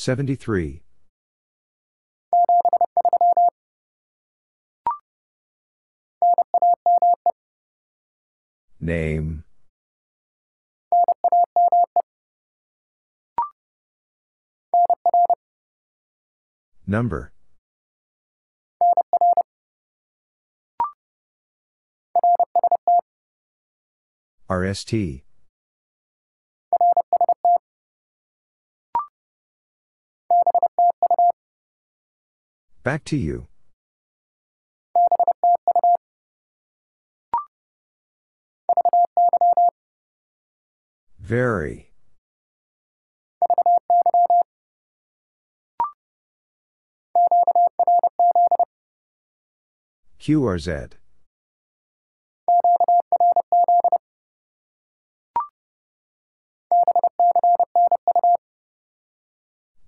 73. Name. Number. RST. Back to you. Very. QRZ.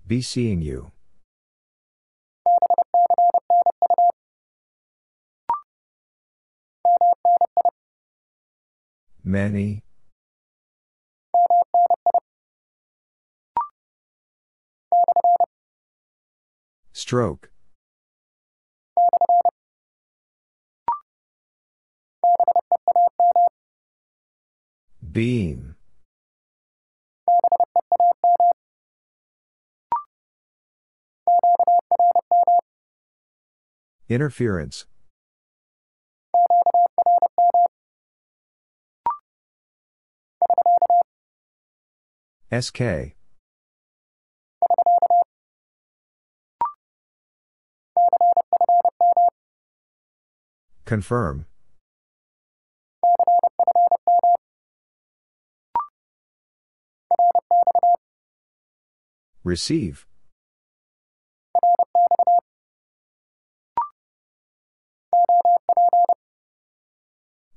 Be seeing you. Many. Stroke. Beam. Interference. SK. Confirm. Receive.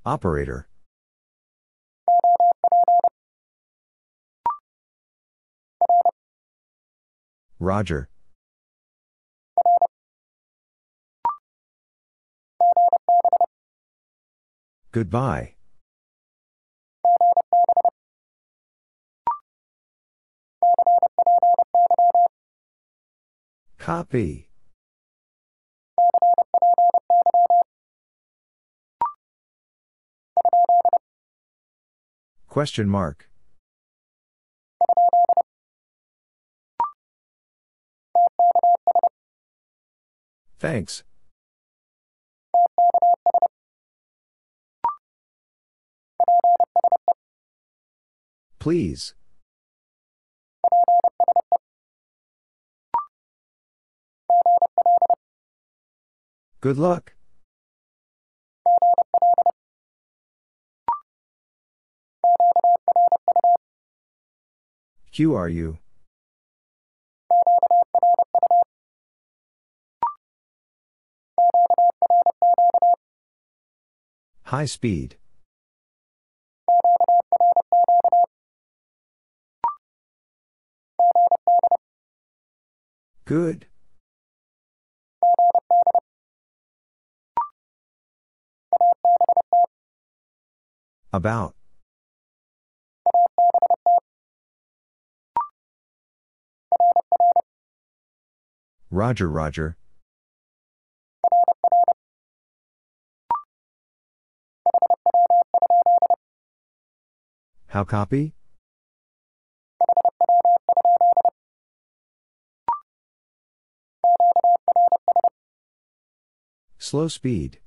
Operator. Roger. Goodbye. Copy. Question mark. Thanks. Please. Good luck. QRU. High speed. Good. About. Roger, Roger. How copy? Slow speed.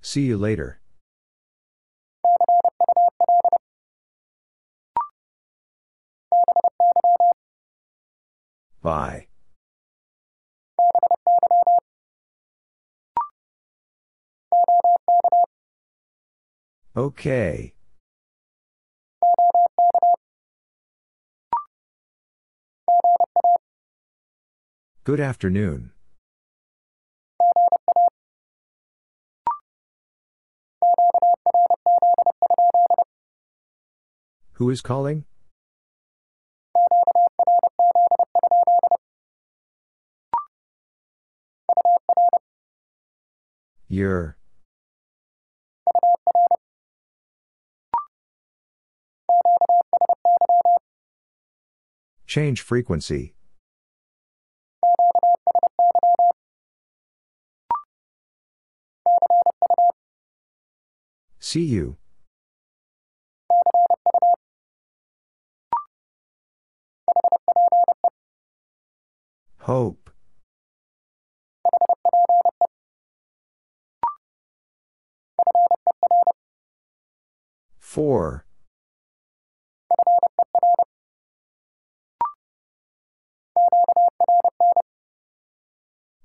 See you later. Bye. Okay. Good afternoon. Who is calling? Your. Change frequency. See you. Hope. Four.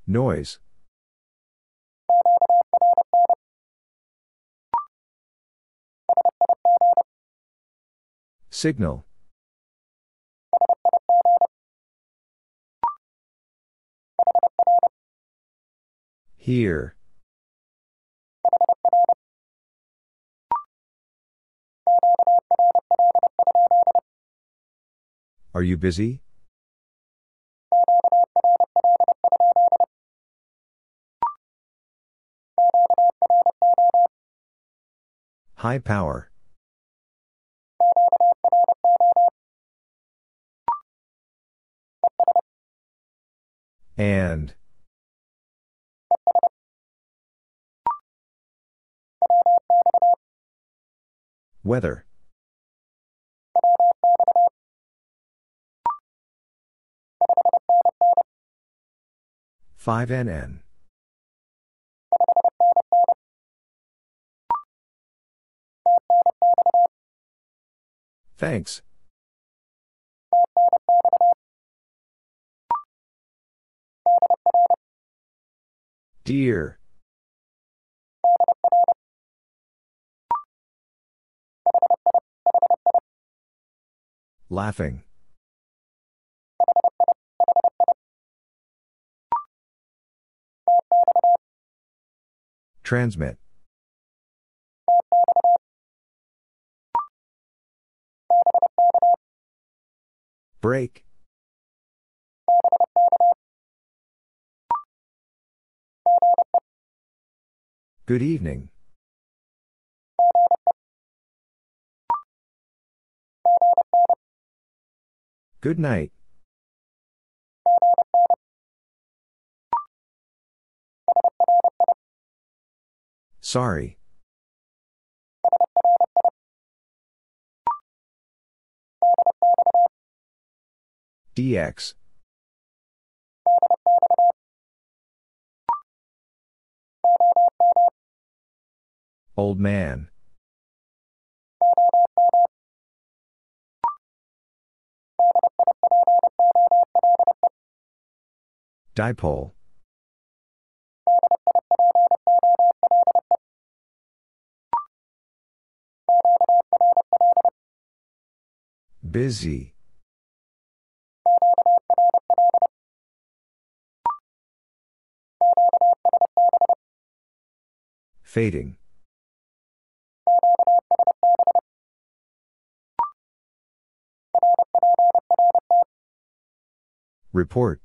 Noise. Signal. Here. Are you busy? High power. And. Weather. Five NN. Thanks. Dear. Laughing. Transmit. Break. Good evening. Good night. Sorry. DX. Old man. Dipole. Busy. Fading. Report.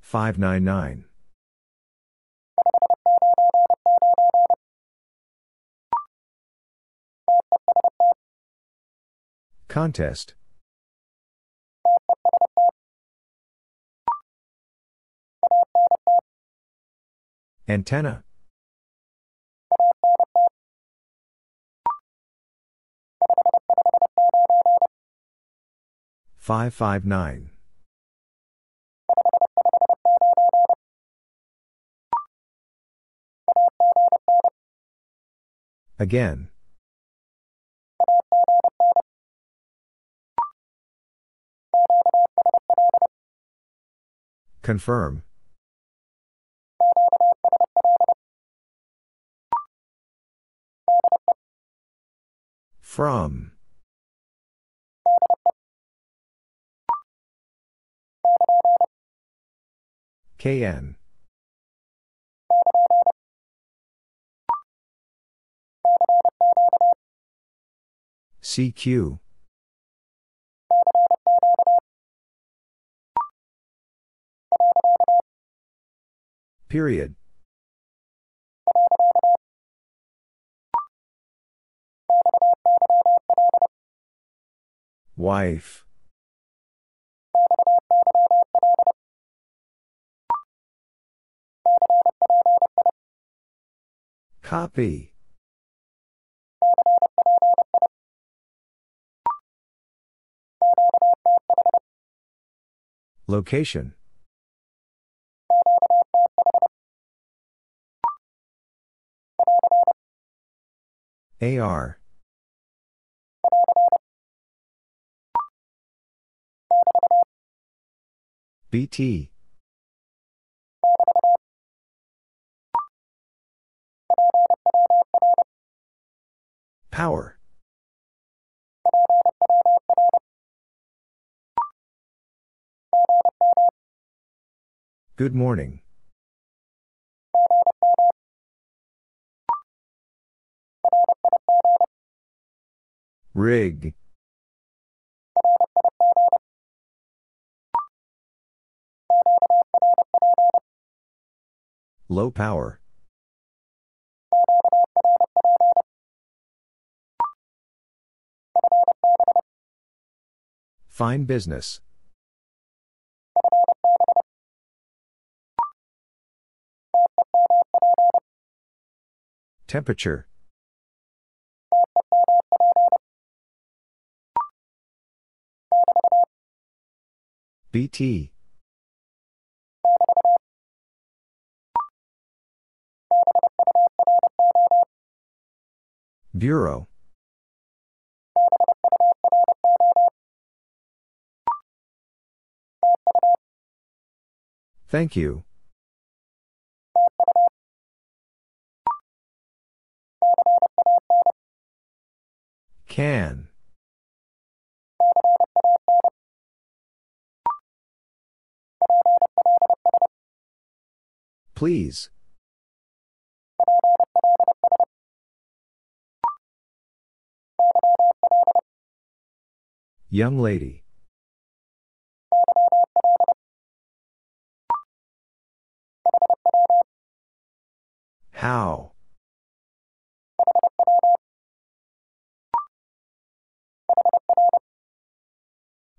Five nine nine. Contest. Antenna. Five five nine. Again. Confirm. From. KN. CQ. Period. Wife. Copy. Location. AR. BT. Power. Good morning. Rig. Low power. Fine business. Temperature. BT. Bureau. Thank you. Can. Please. Young lady. How?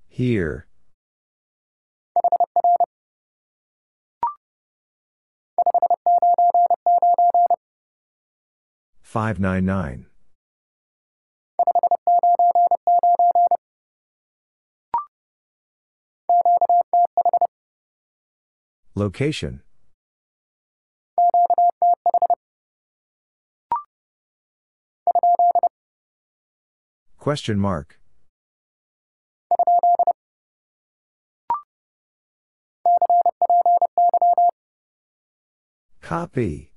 Here. Five nine nine. Location. Question mark. Copy.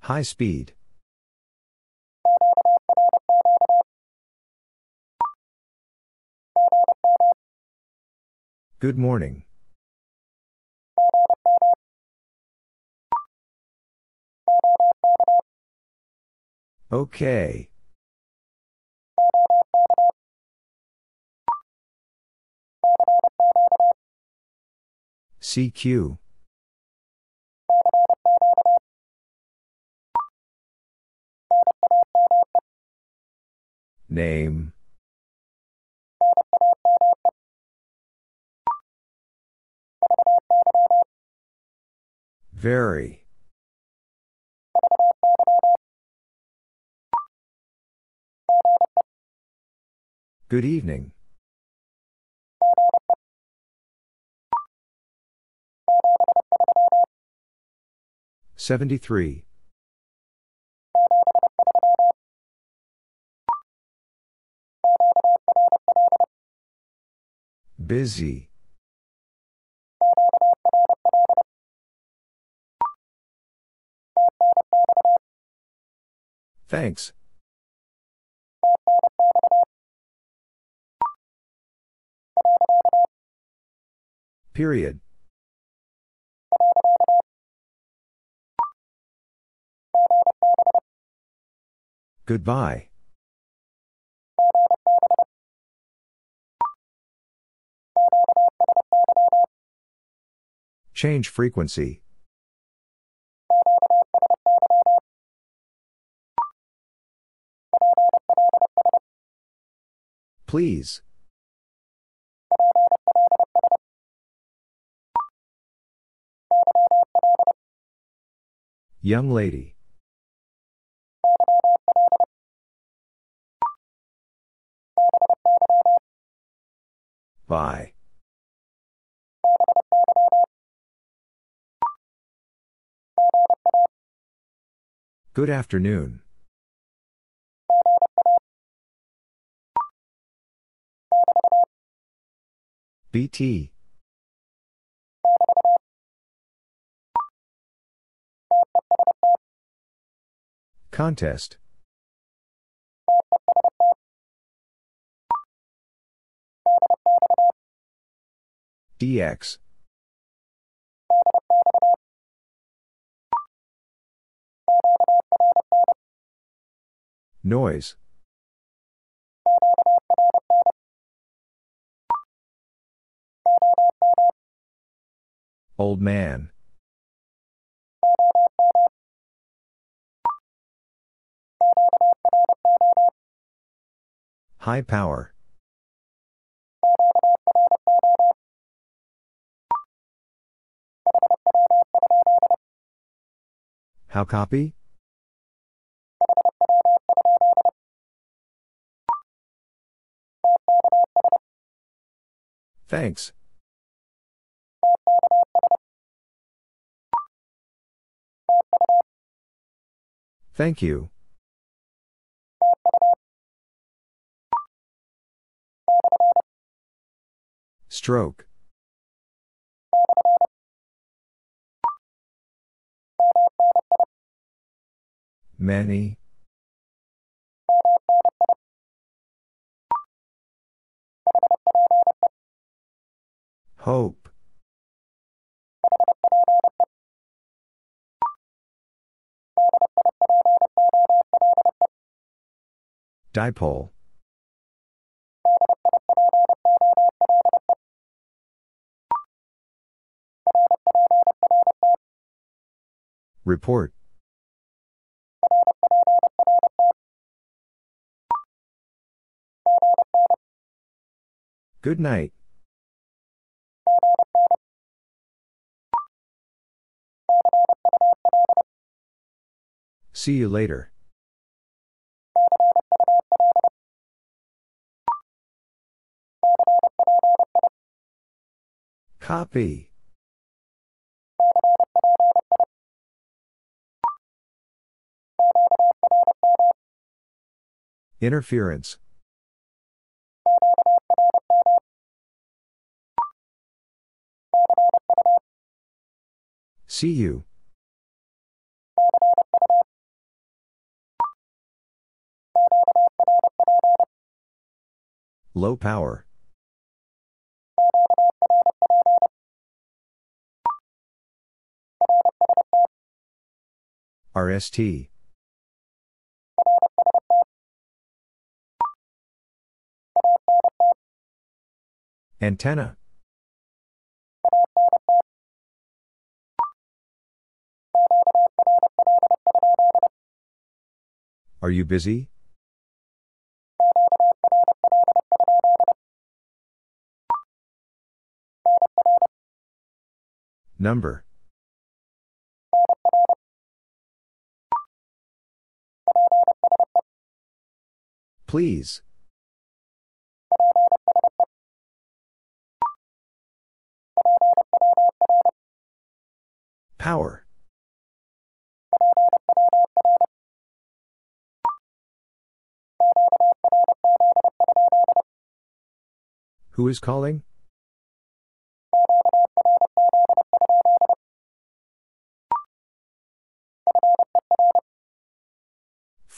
High speed. Good morning. Okay. CQ. Name. Very. Good evening. Seventy-three. Busy. Thanks. Period. Goodbye. Change frequency. Please. Young lady. Bye. Good afternoon. BT. Contest. DX. Noise. Old man. High power. How copy? Thanks. Thank you. Stroke. Many. Hope. Dipole. Report. Good night. See you later. Copy. Interference. See you. Low power. RST. Antenna. Are you busy? Number. Please. Power. Who is calling?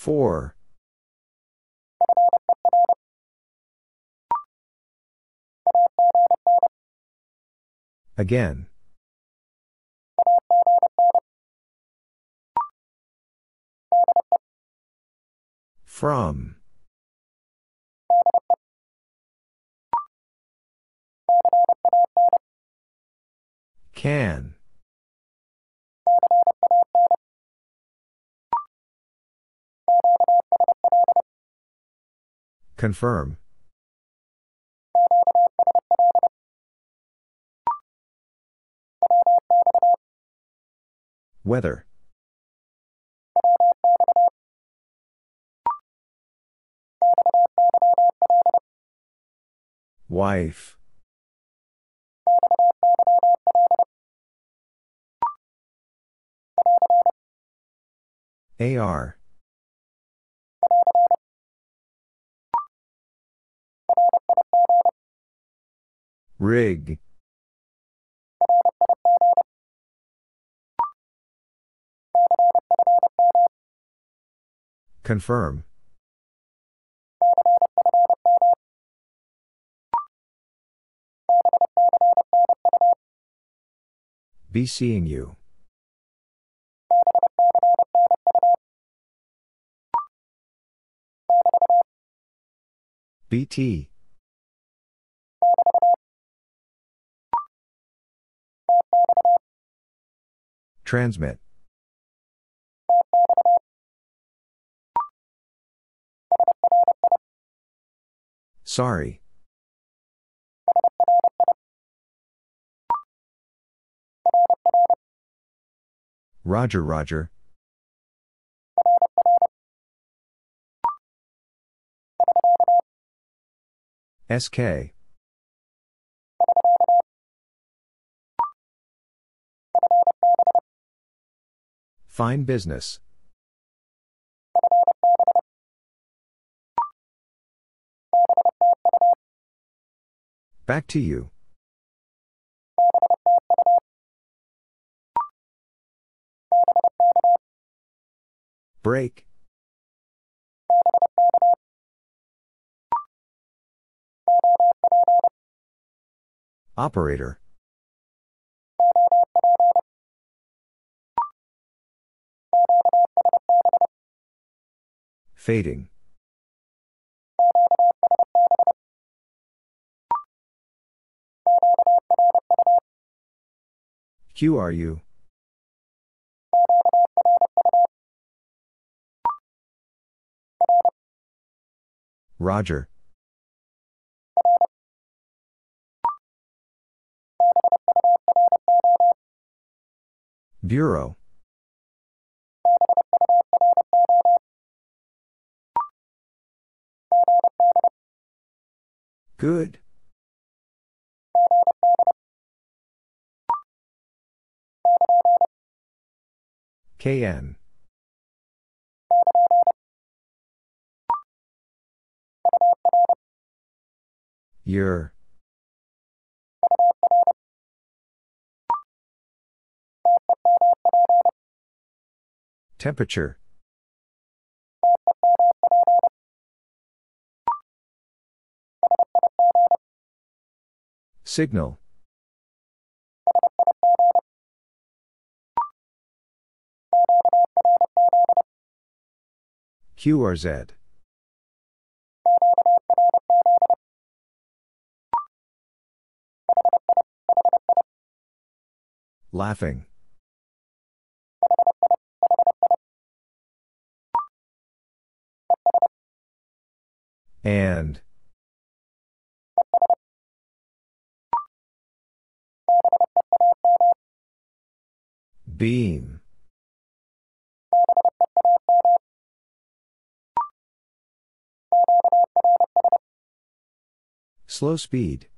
Four. Again. From. Can. Confirm. Weather. Wife. AR. Rig. Confirm. Be seeing you. BT. Transmit. Sorry. Roger, Roger. SK. Fine business. Back to you. Break. Operator. Fading. QRU. Roger. Bureau. Good. KN. Your. Temperature. Signal. QRZ. Laughing. And. Beam. Slow speed.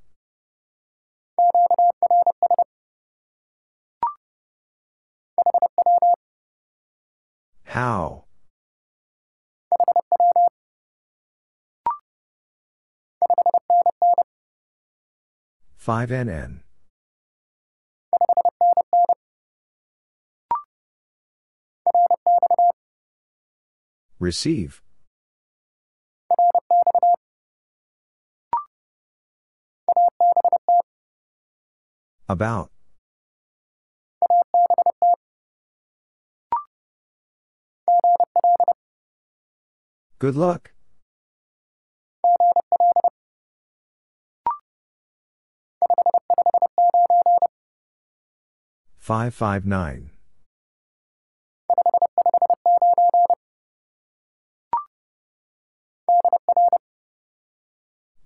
How? Five NN. Receive. About. Good luck. Five five nine.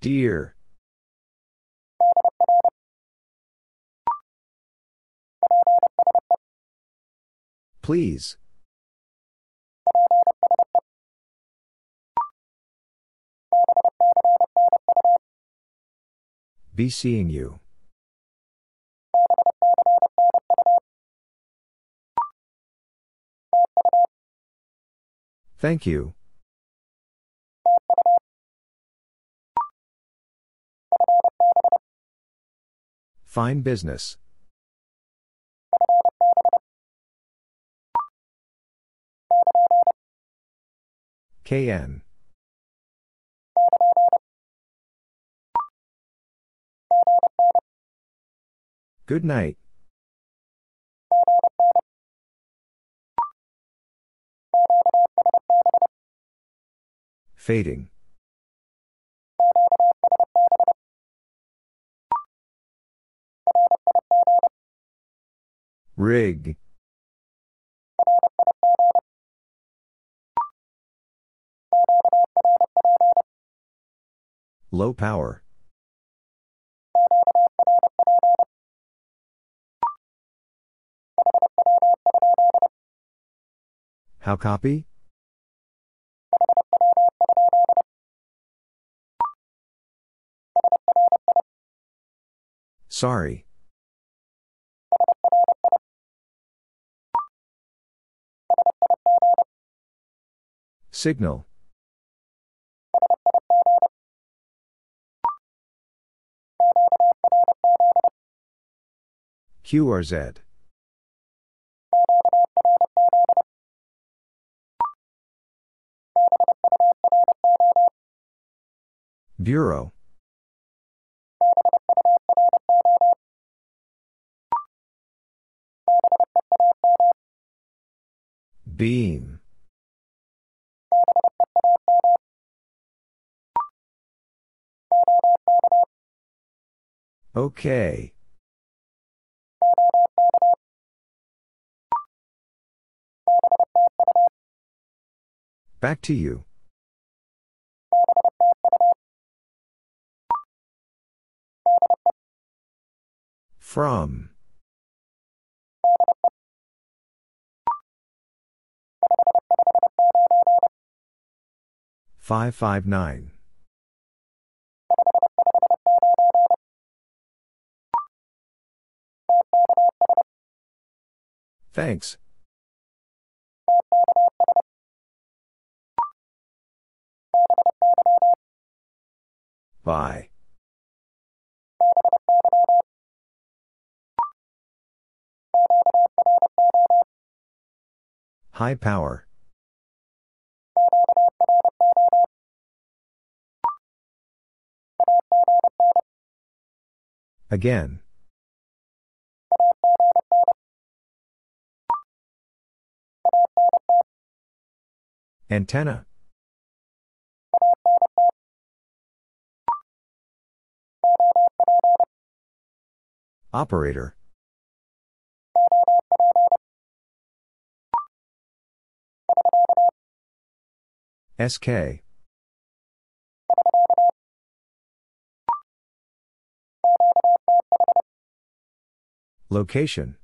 Dear. Please. Be seeing you. Thank you. Fine business. KN. Good night. Fading. Rig. Low power. How copy? Sorry. Signal. QRZ. Bureau. Beam. Okay. Back to you. From. Five five nine. Thanks. Bye. High power. Again. Antenna. Operator. SK. Location.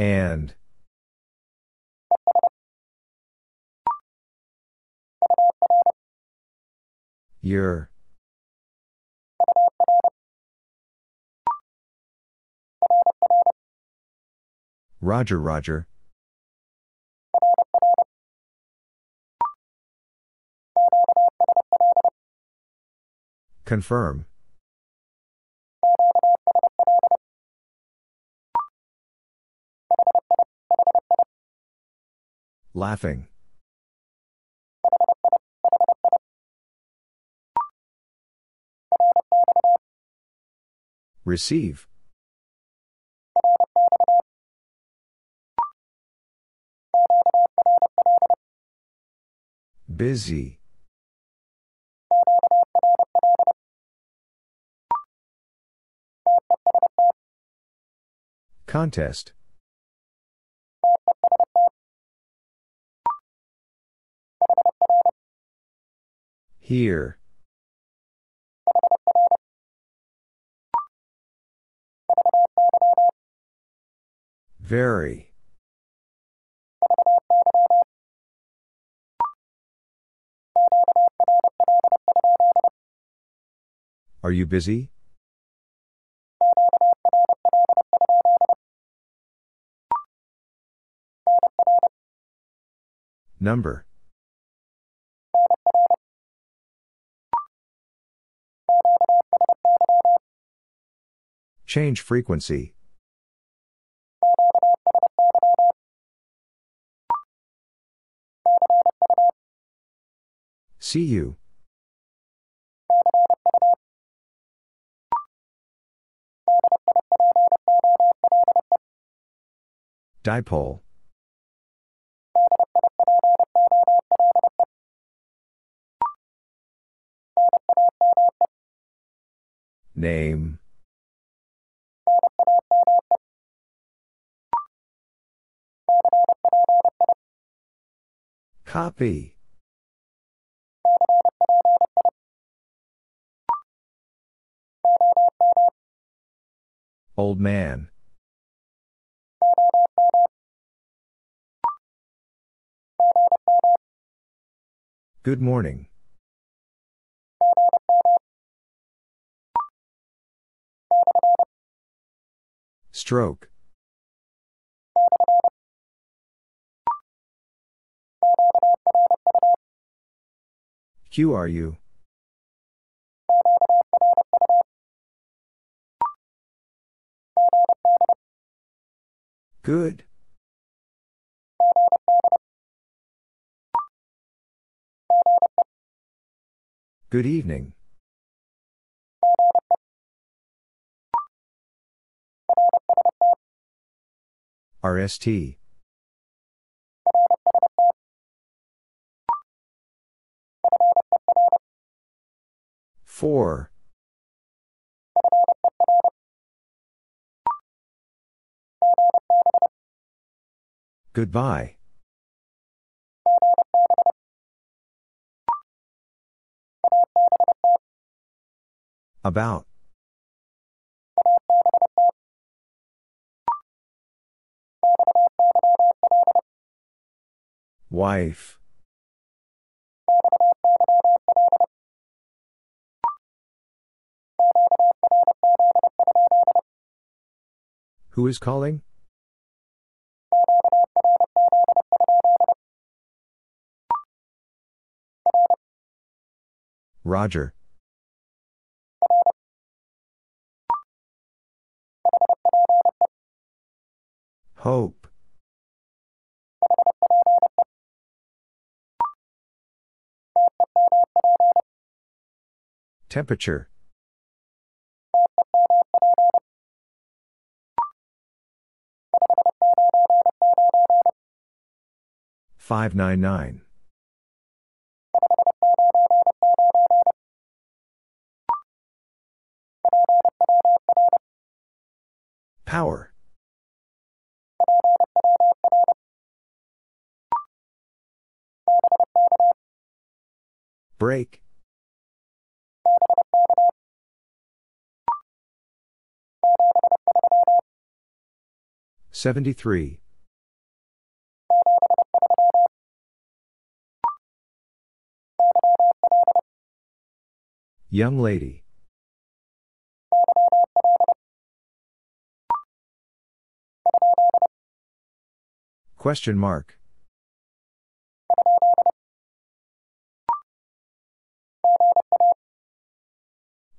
And. Your. Roger, Roger. Confirm. Laughing. Receive. Busy. Contest. Here. Very. Are you busy? Number Change frequency. See you. Dipole. Name. Copy. Old man. Good morning. Stroke. QRU? Good. Good evening. RST. Four. Goodbye. About. Wife. Who is calling? Roger. Hope. Temperature. Five nine nine. Power. Break. Seventy-three. Young lady. Question mark.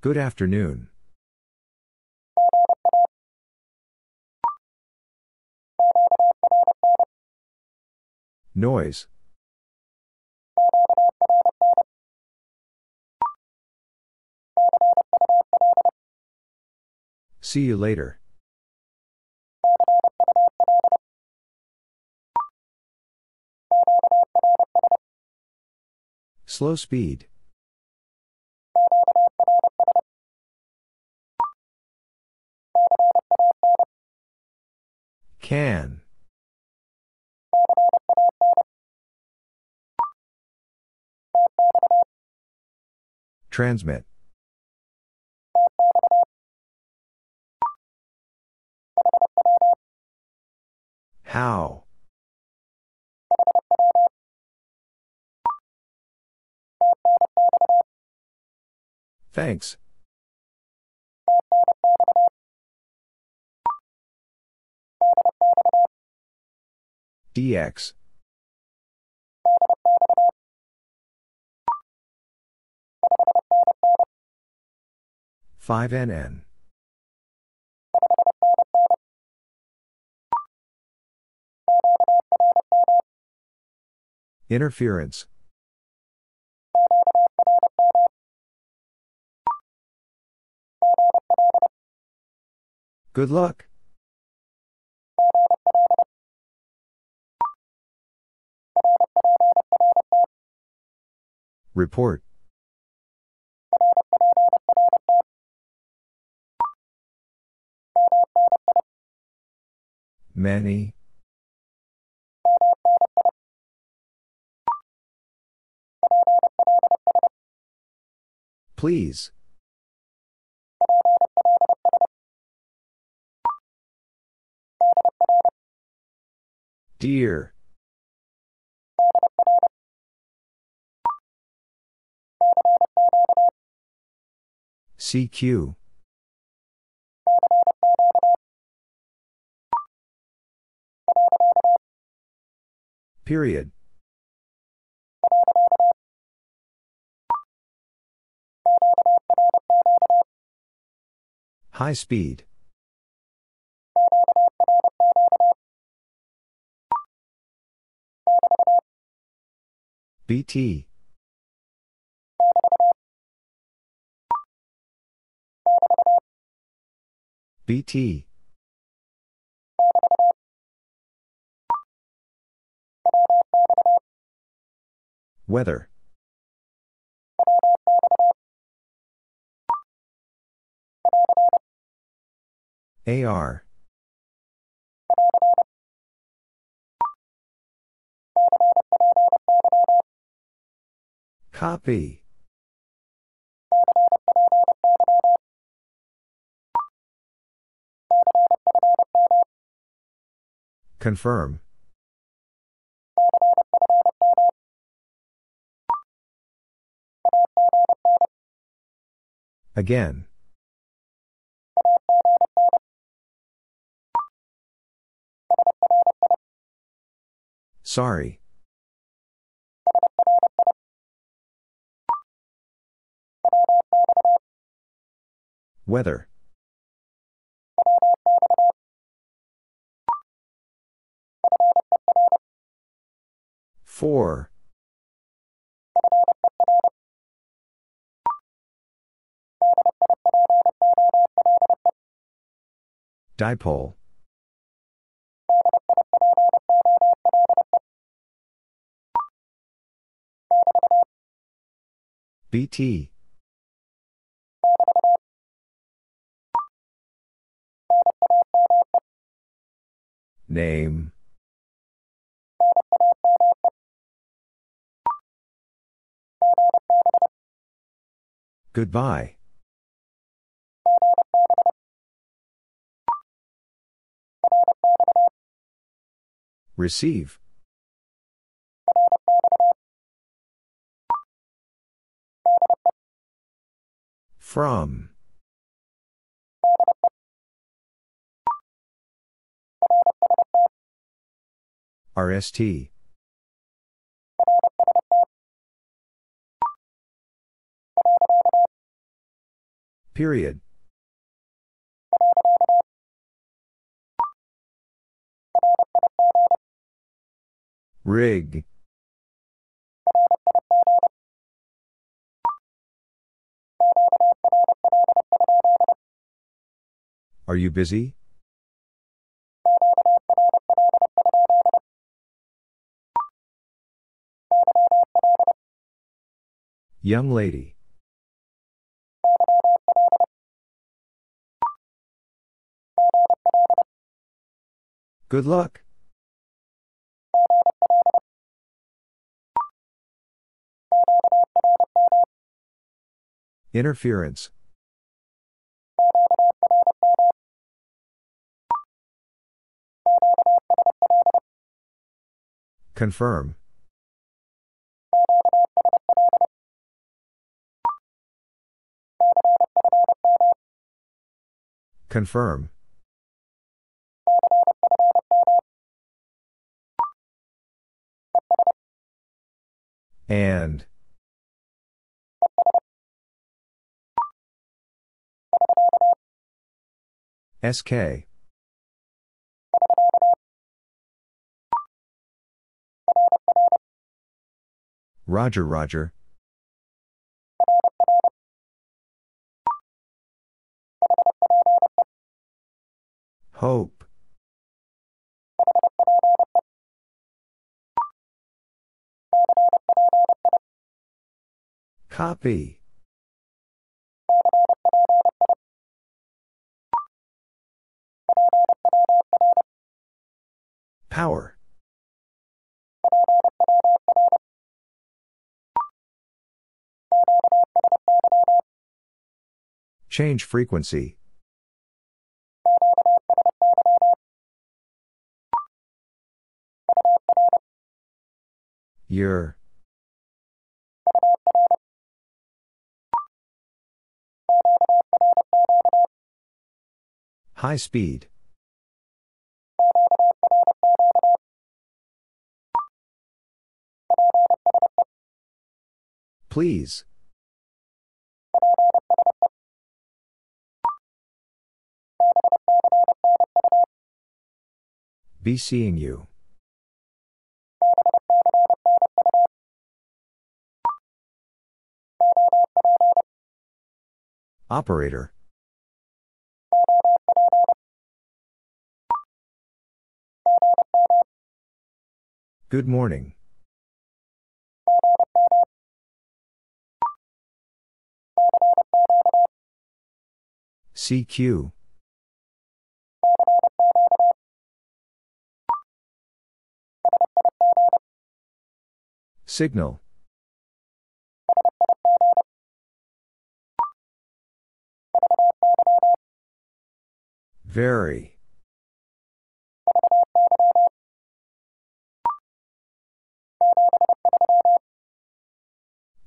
Good afternoon. Noise. See you later. Slow speed. Can. Transmit. How? Thanks. DX. Five NN. Interference. Good luck. Report. Many. Please. Dear. CQ. Period. High speed. BT. BT. Weather. AR. Copy. Confirm. Again. Sorry. Weather. Four. Dipole. BT. Name. Goodbye. Receive. From. RST. Period. Rig. Are you busy? Young lady. Good luck. Interference. Confirm. Confirm. And. SK. Roger, Roger. Hope. Copy. Power. Change frequency. Year. High speed. Please. Be seeing you. Operator. Good morning. CQ. Signal. Very.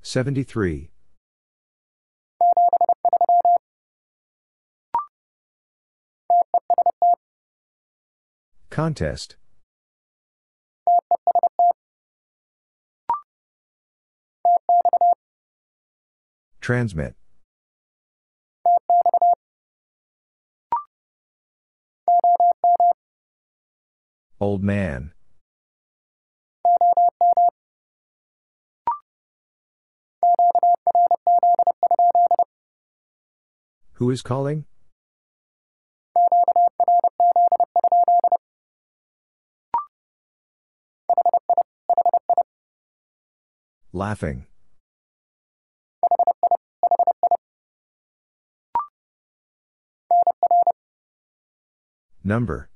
Seventy-three. Contest. Transmit. Old man. Who is calling? Laughing. Number.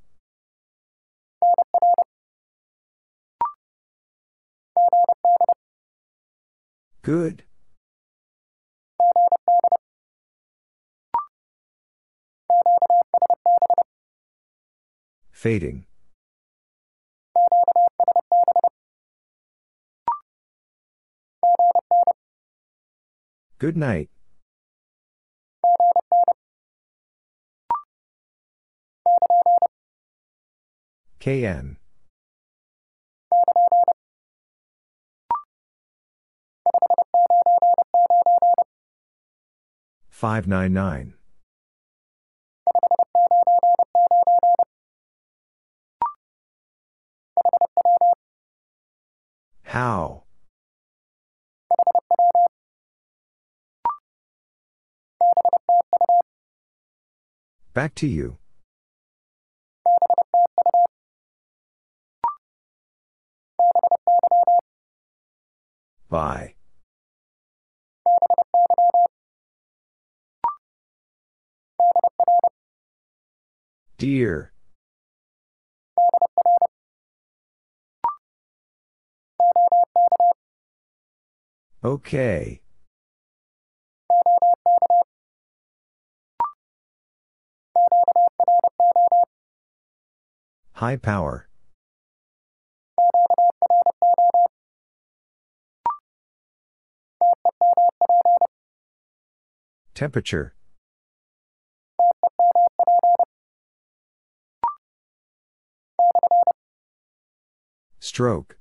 Good. Fading. Good night. KN. Five nine nine. How? Back to you. Bye. Dear. Okay. High power. Temperature. Stroke.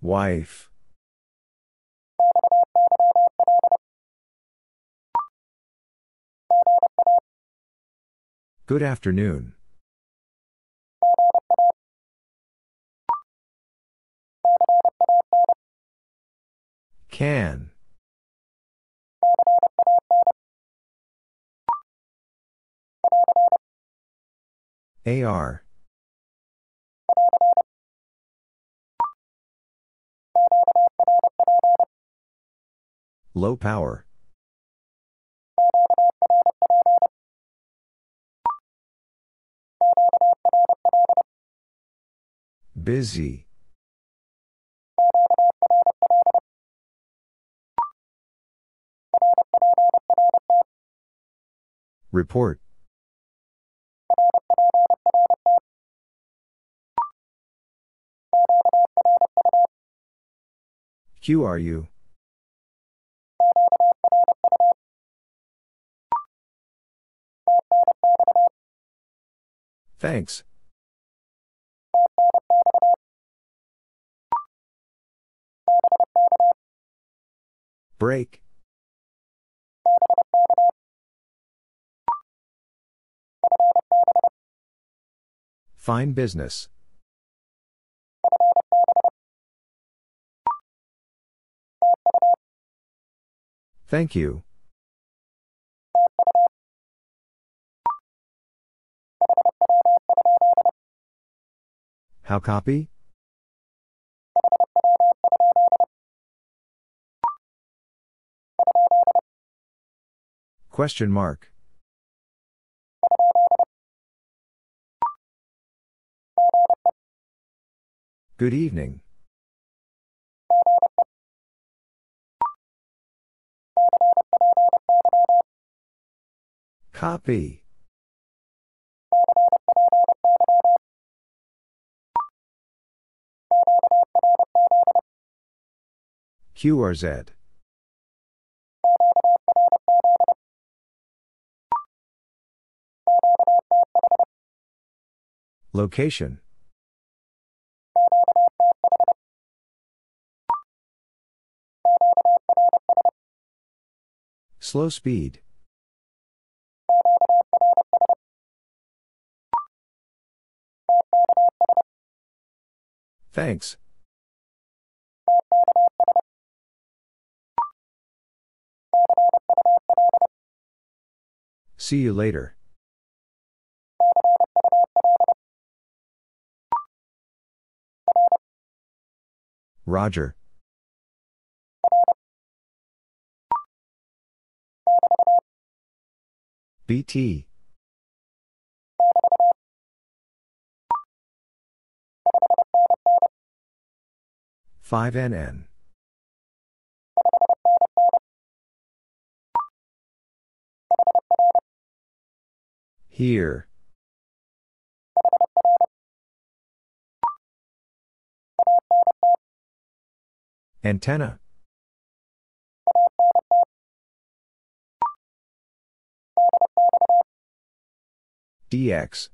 Wife. Good afternoon. Can. AR. Low power. Busy. Report. QRU. Thanks. Break. Fine business. Thank you. How copy? Question mark. Good evening. Copy. QRZ. Location. Slow speed. Thanks. See you later. Roger. BT. Five NN. Here. Antenna. DX.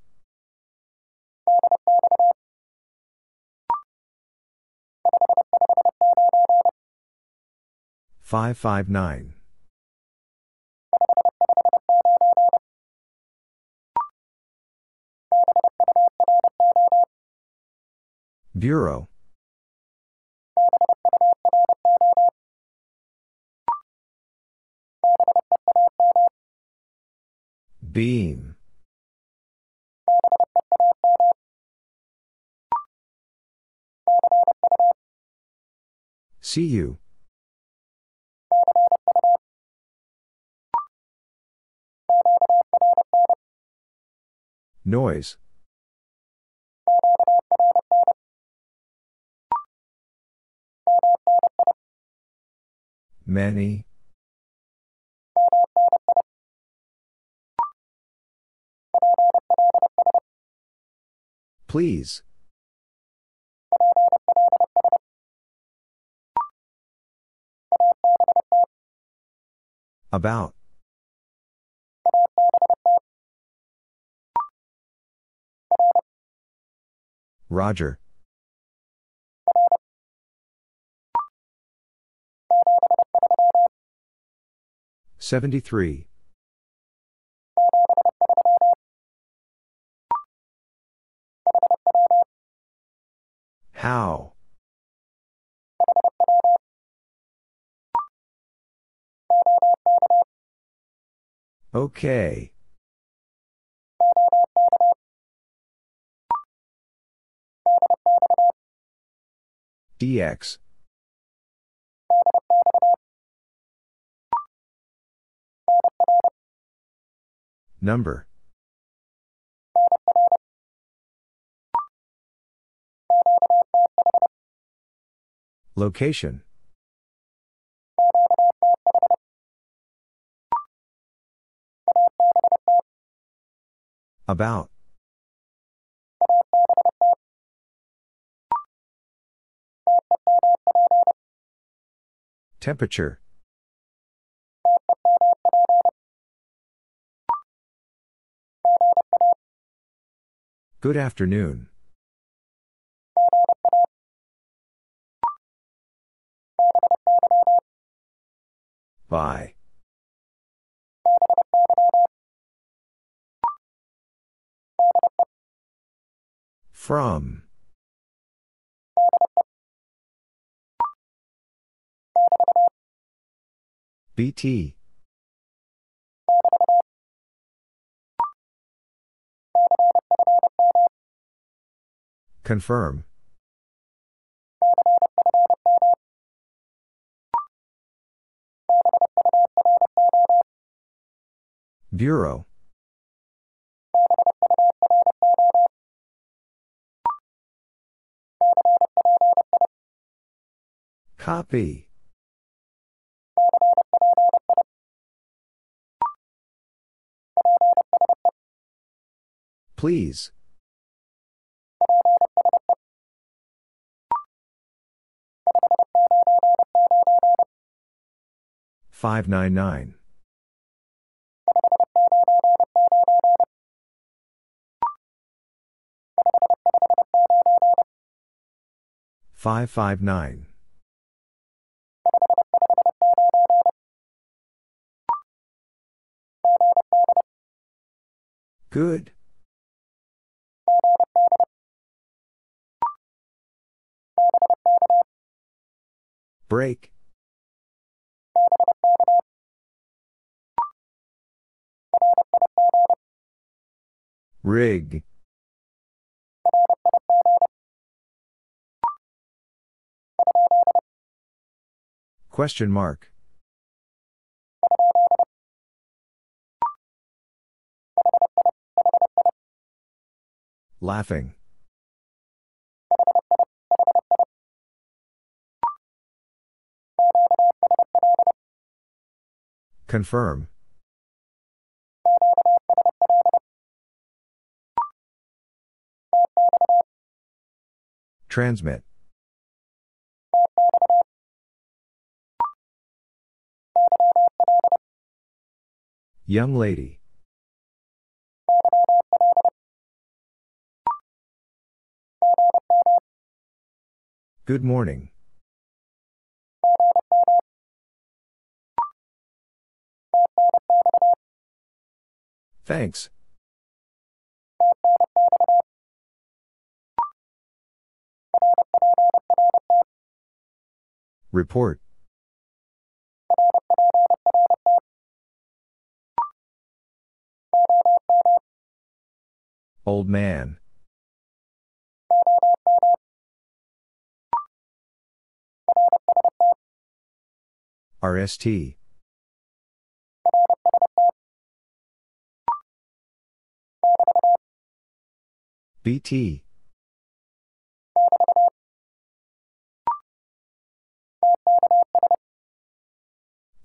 Five five nine. Bureau. Beam. See Noise. Many. Please. About. Roger. Seventy-three. How? Okay. DX. Number. Location. About. Temperature. Good afternoon. Bye. From. BT. Confirm. Bureau. Copy. Please. Five nine nine. Five five nine. Good. Break. Rig. Question mark. Laughing. Confirm. Transmit. Young lady. Good morning. Thanks. Report. Old man. RST. BT.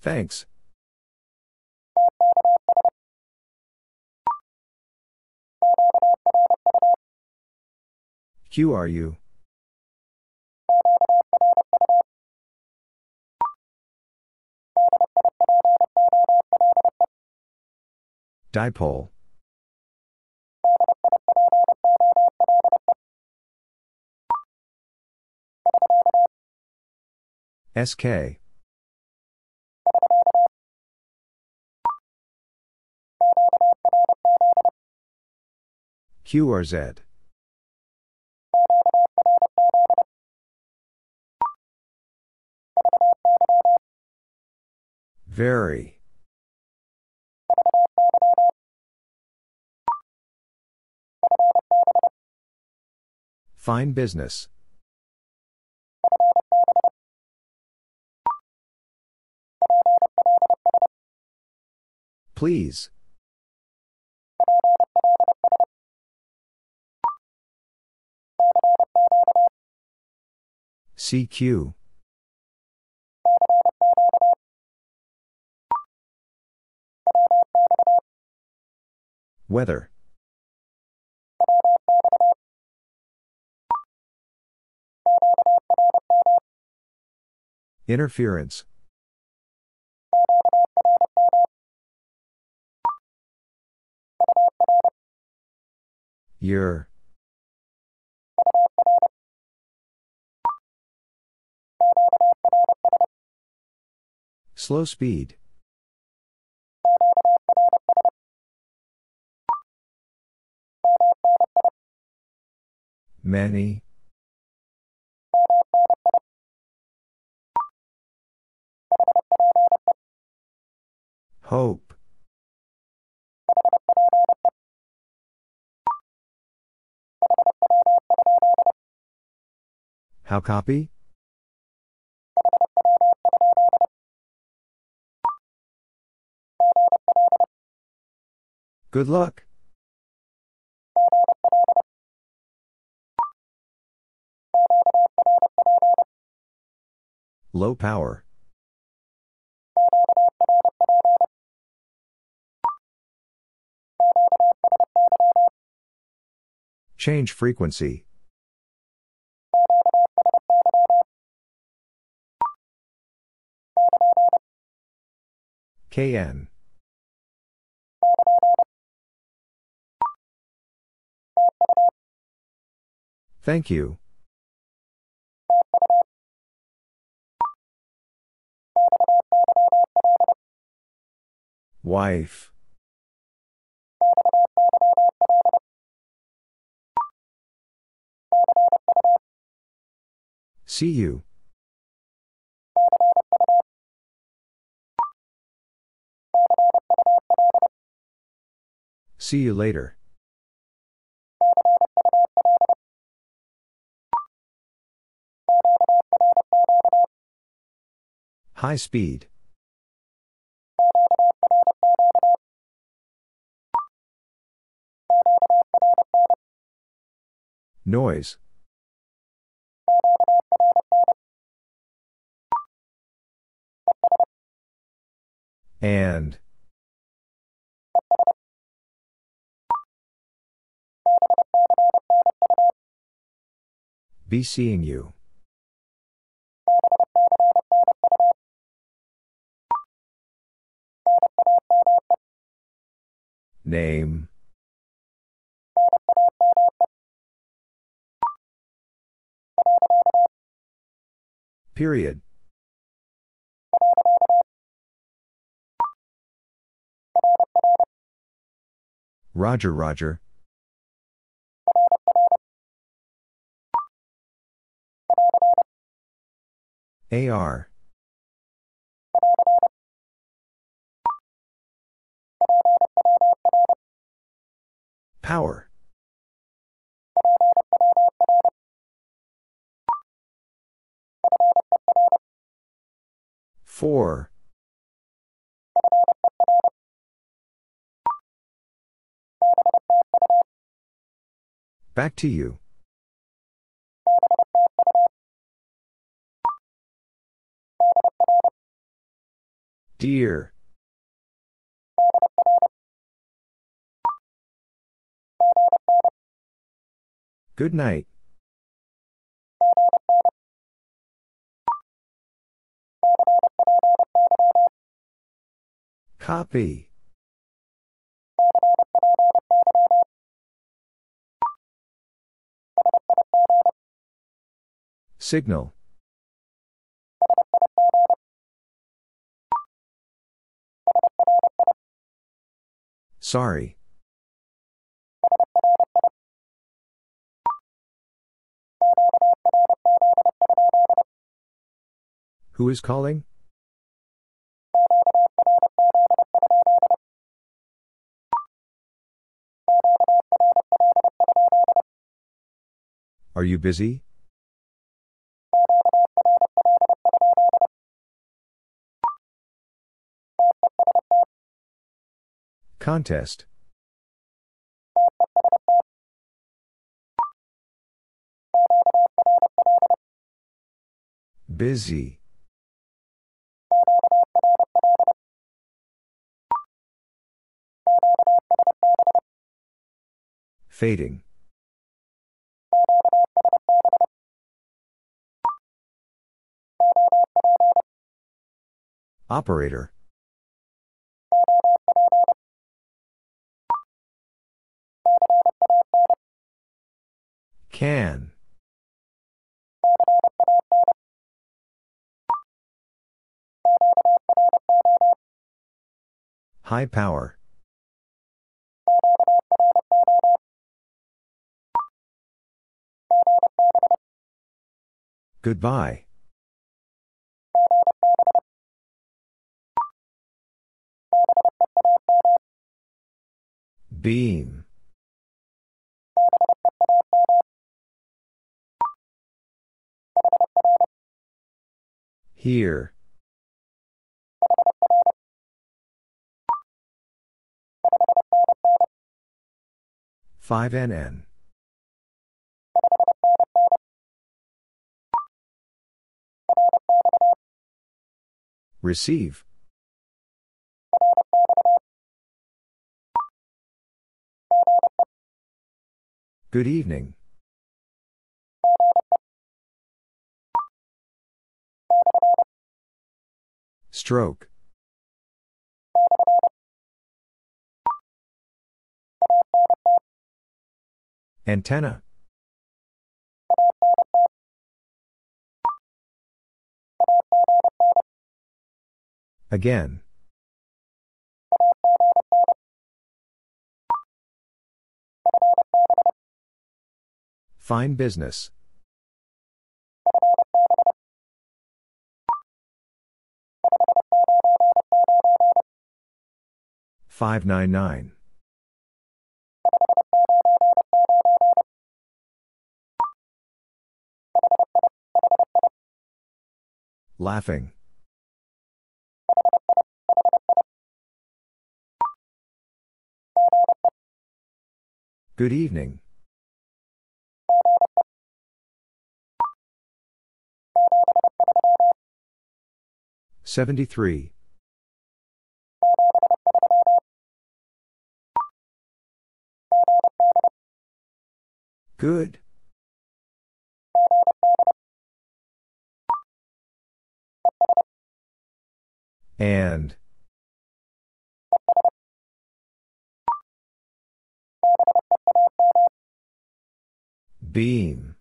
Thanks. QRU. Dipole. SK. QRZ. Very. Fine business. Please. CQ. Weather. Interference. Your. Slow speed. Many. Hope. How copy? Good luck. Low power. Change frequency. KN. Thank you. Wife. See you. See you later. High speed. Noise. And. Be seeing you. Name. Period. Roger, Roger. AR. Power. Four. Back to you. Dear. Good night. Copy. Signal. Sorry. Who is calling? Are you busy? Contest. Busy. Fading. Operator. Can. High power. Goodbye. Beam. Here. Five NN. Receive. Good evening. Stroke. Antenna. Again. Fine business. Five nine nine. Laughing. Good evening. Seventy-three. Good. And. Beam.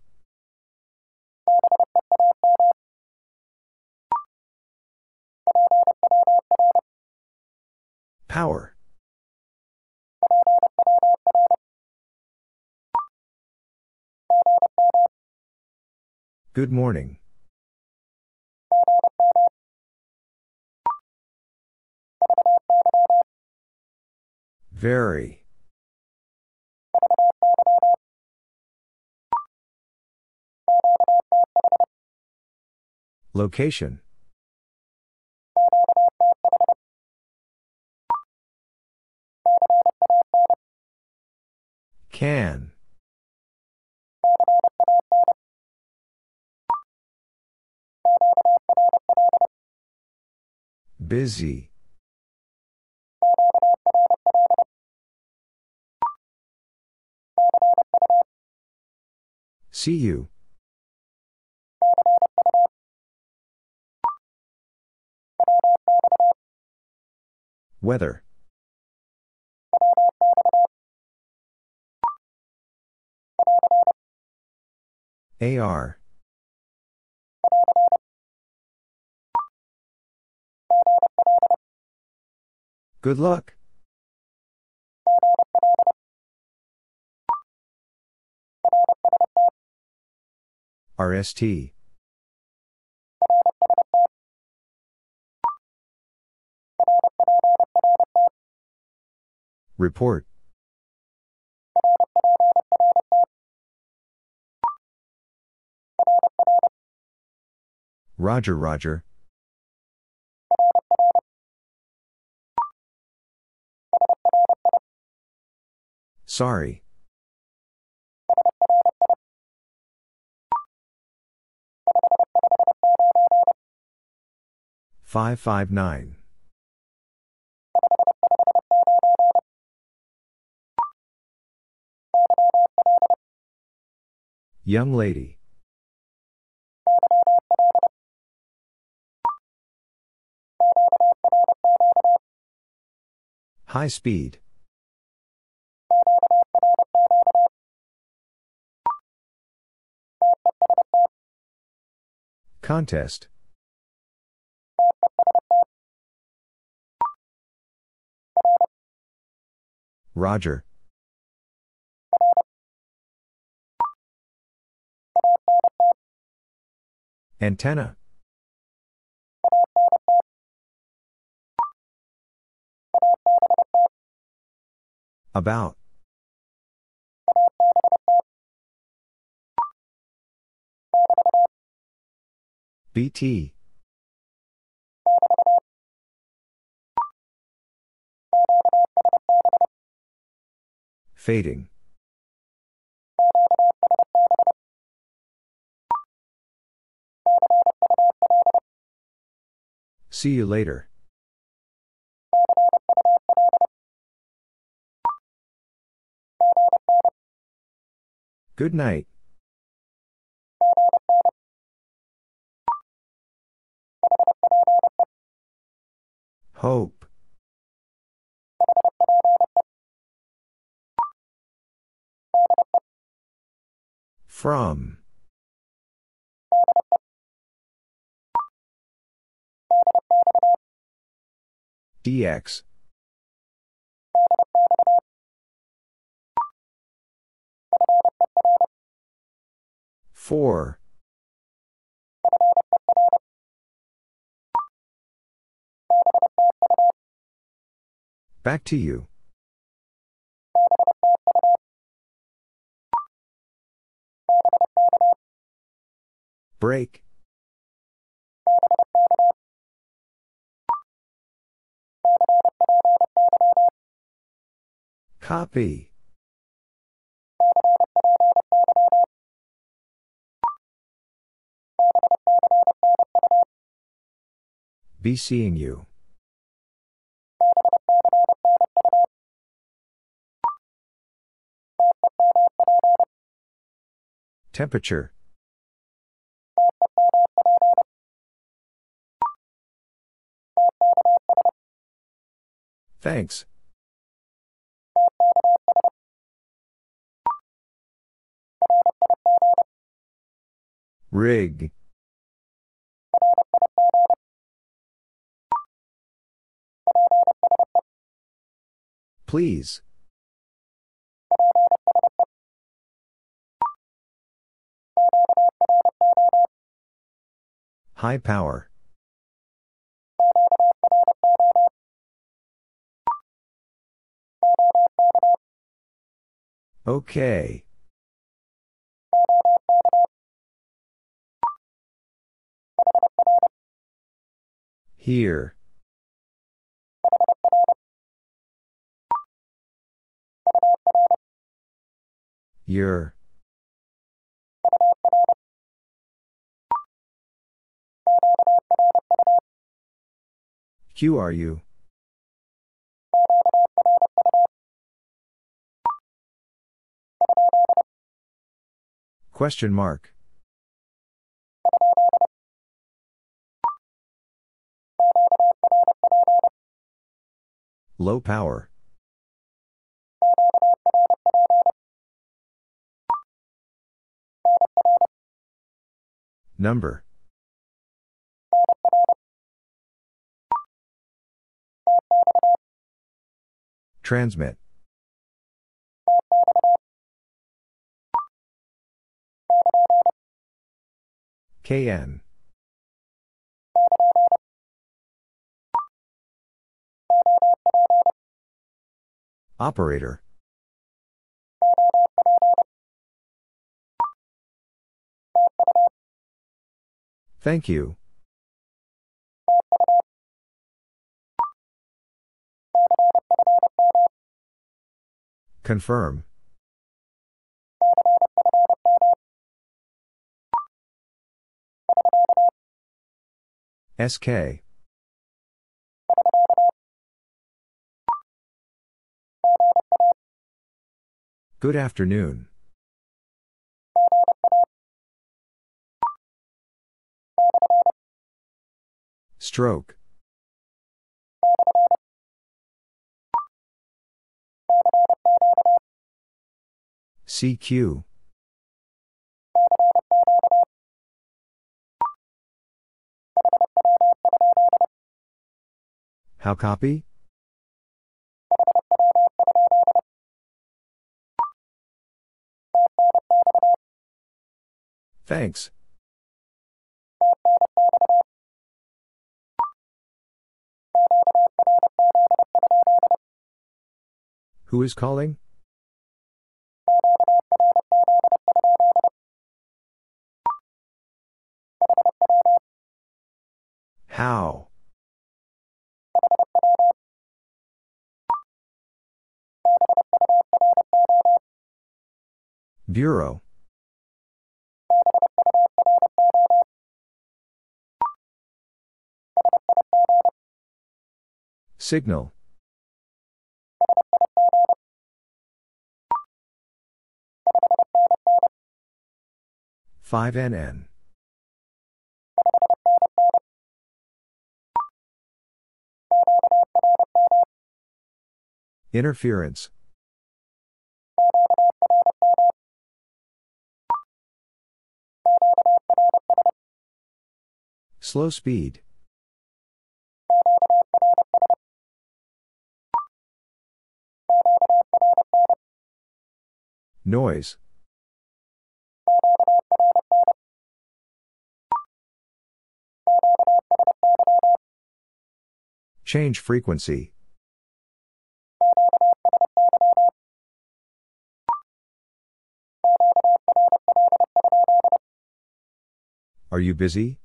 Power. Good morning. Very. Location. Can. Busy. See you. Weather. AR. Good luck. RST. Report. Roger, Roger. Sorry. Five five nine. Young lady. High speed. Contest. Roger. Antenna. About. BT. Fading. See you later. Good night. Hope. From. DX. Four. Back to you. Break. Copy. Be seeing you. Temperature. Thanks. Rig. Please. High power. Okay. Here. Your. QRU? Question mark. Low power. Number. Transmit. KN. Operator. Thank you. Confirm. SK. Good afternoon. Stroke. CQ. How copy? Thanks. Who is calling? How? Bureau. Signal. Five NN. Interference. Slow speed. Noise. Change frequency. Are you busy?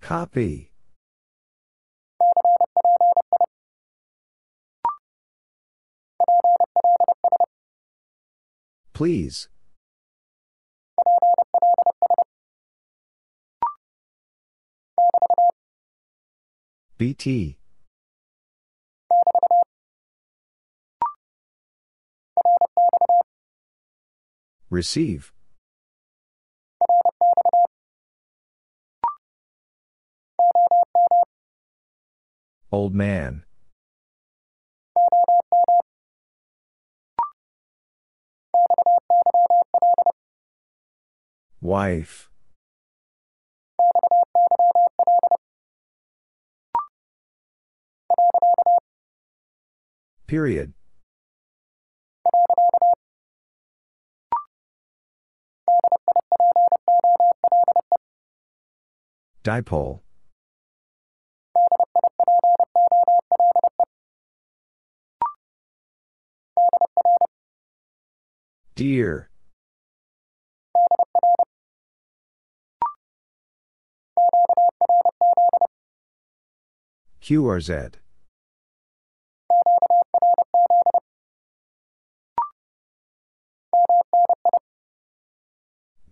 Copy. Please. BT. Receive. Old man. Wife. Period. Dipole. Dear. QRZ.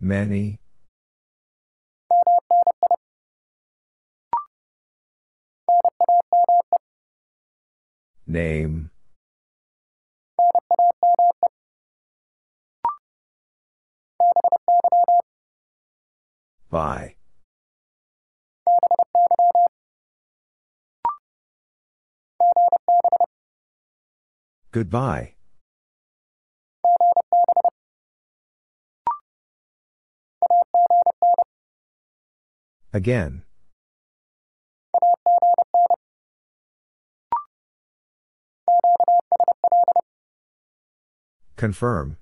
Many. Name. By. Goodbye. Again. Confirm.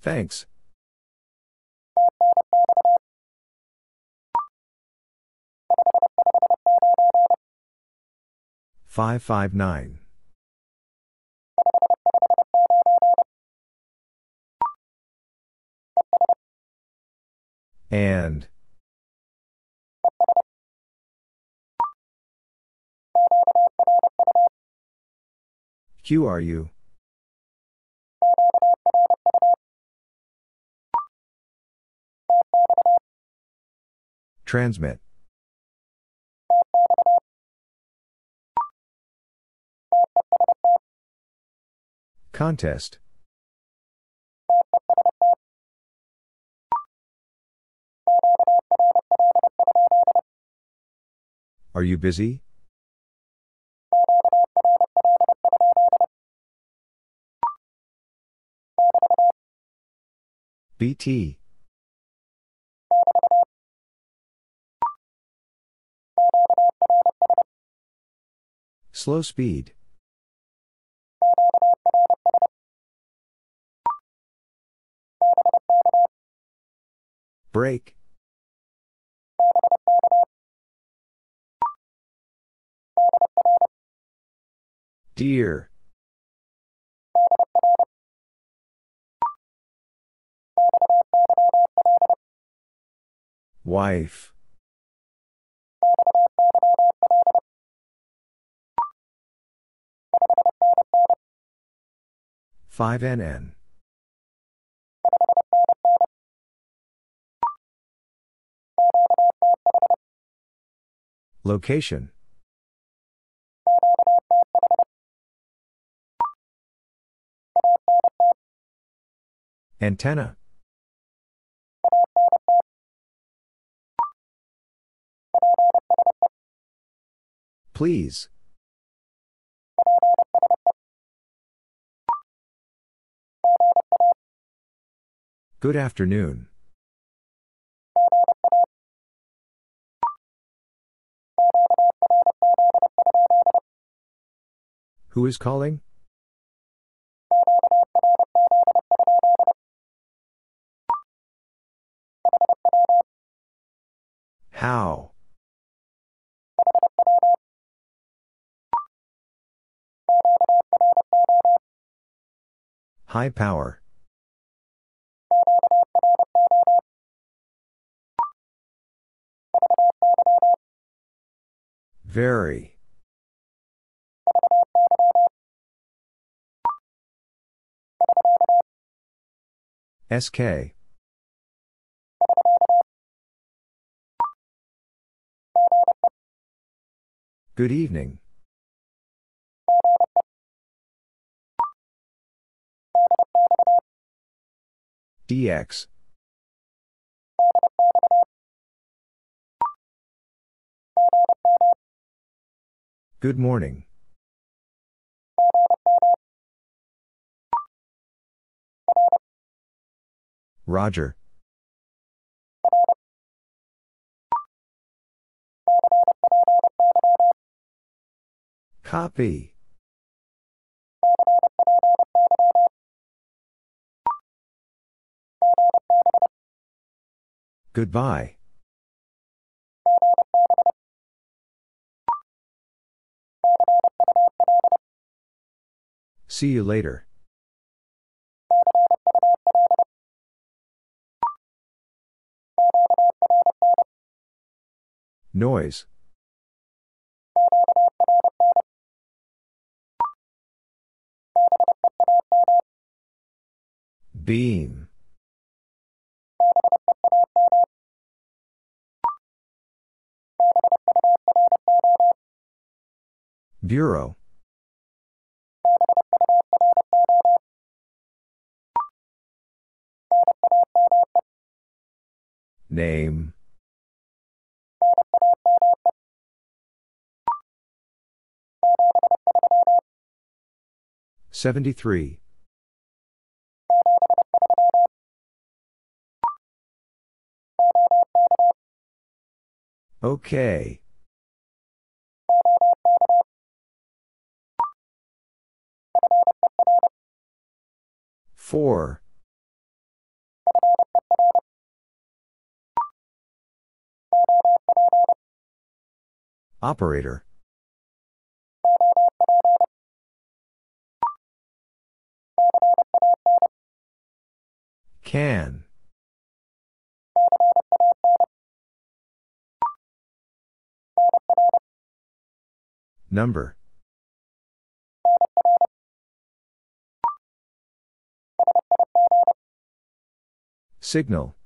Thanks. Five five nine. And. QRU? Transmit. Contest. Are you busy? BT. Slow speed. Break. Dear. Wife. Five NN. Location. Antenna. Please. Good afternoon. Who is calling? How? High power. Very. SK. Good evening. DX. Good morning. Roger. Copy. Goodbye. See you later. Noise. Beam. Bureau. Name. 73. Okay. Four. Operator. Can. Number. Signal.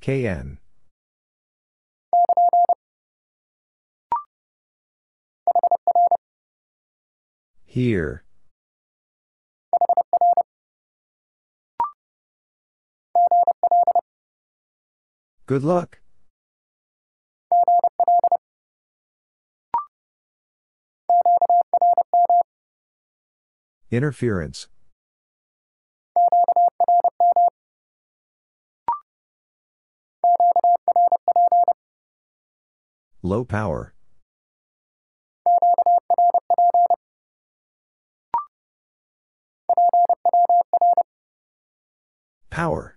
KN. Here. Good luck. Interference. Low power. Power.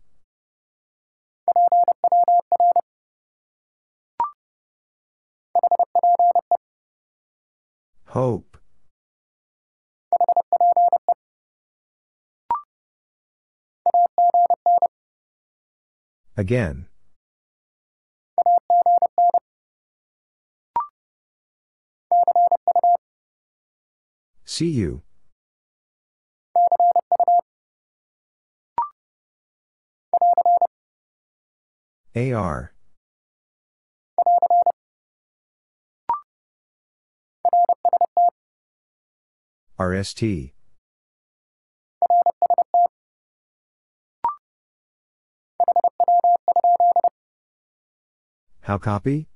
Hope. Again. See you. AR. RST. How copy?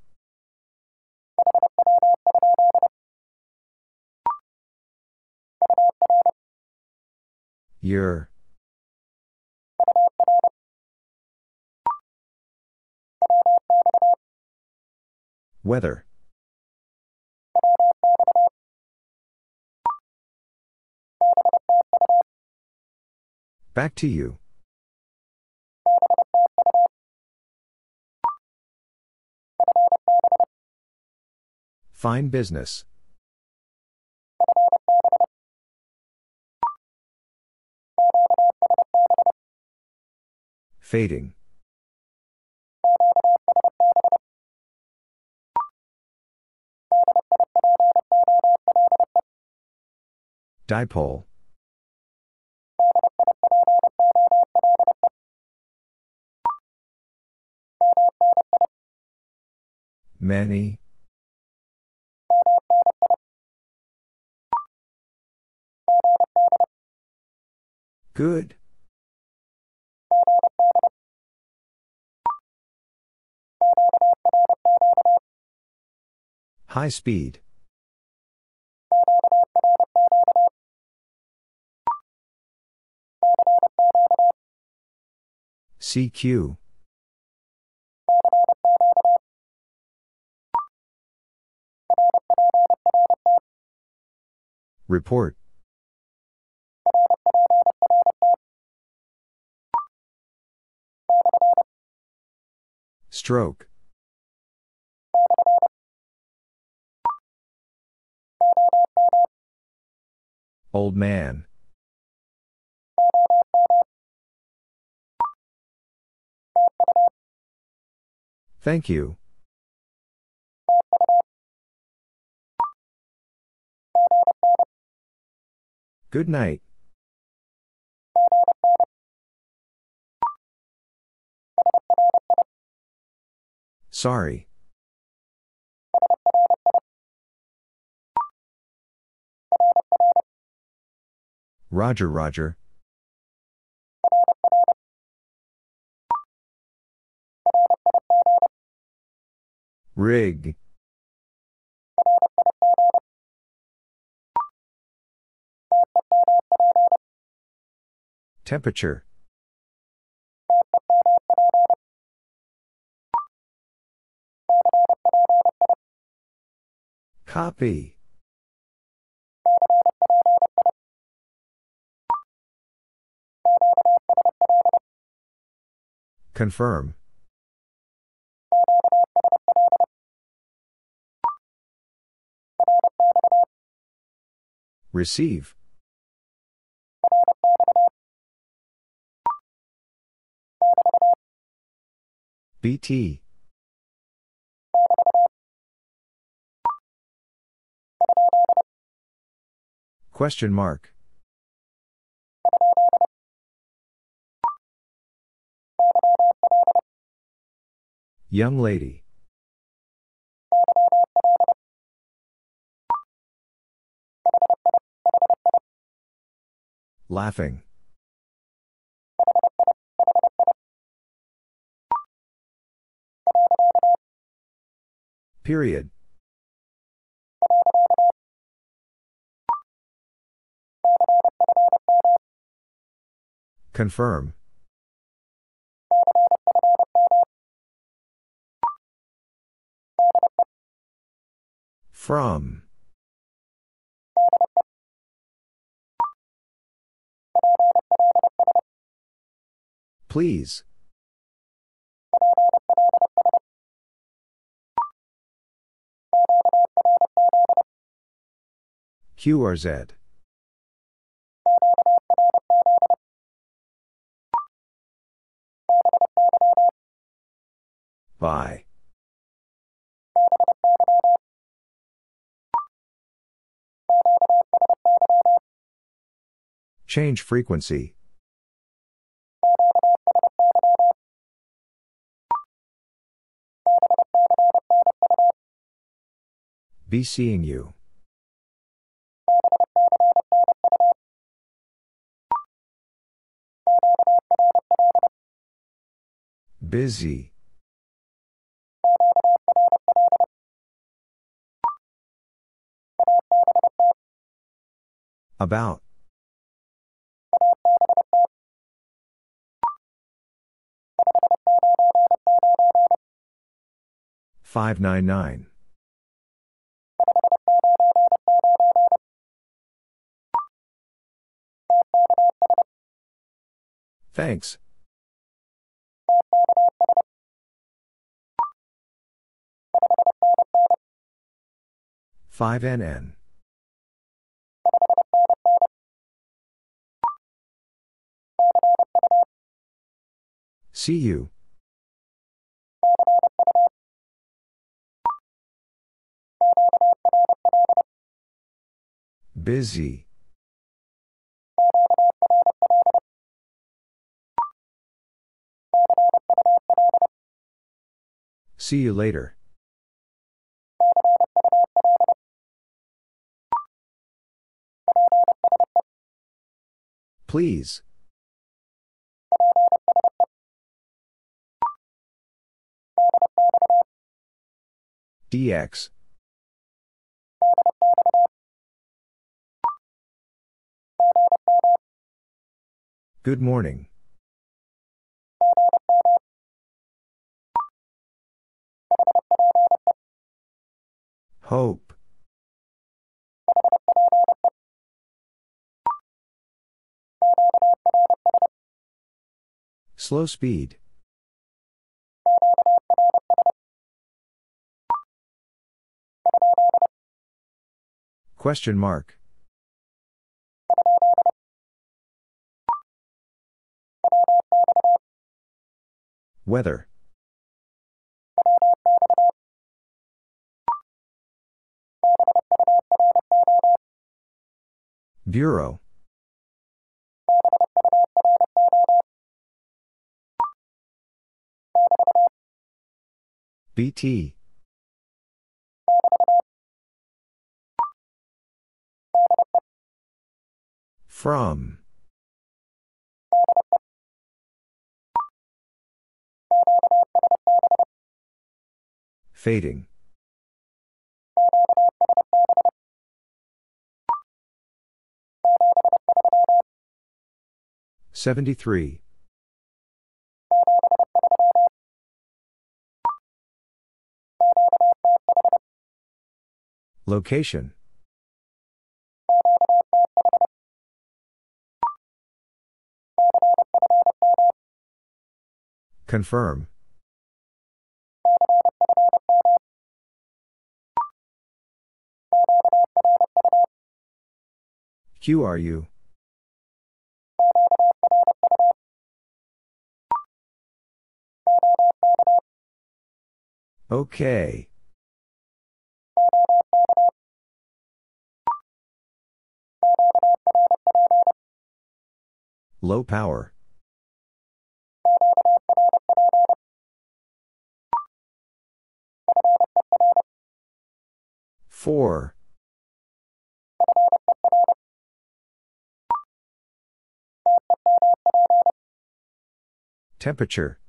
Your. Weather. Back to you. Fine business. Fading. Dipole. Many. Good. High speed. CQ. Report. Stroke. Old man. Thank you. Good night. Sorry. Roger, Roger. Rig. Temperature. Copy. Confirm. Receive. BT. Question mark. Young lady. Laughing. Period. Confirm. From. Please. QRZ. By. Change frequency. Be seeing you. Busy. About. Five nine nine. Thanks. Five NN. See you. Busy. See you later. Please. DX. Good morning. Hope. Slow speed. Question mark. Weather. Bureau. BT. From. Fading. 73. Location. Confirm. QRU. Okay. Low power. Four. Temperature.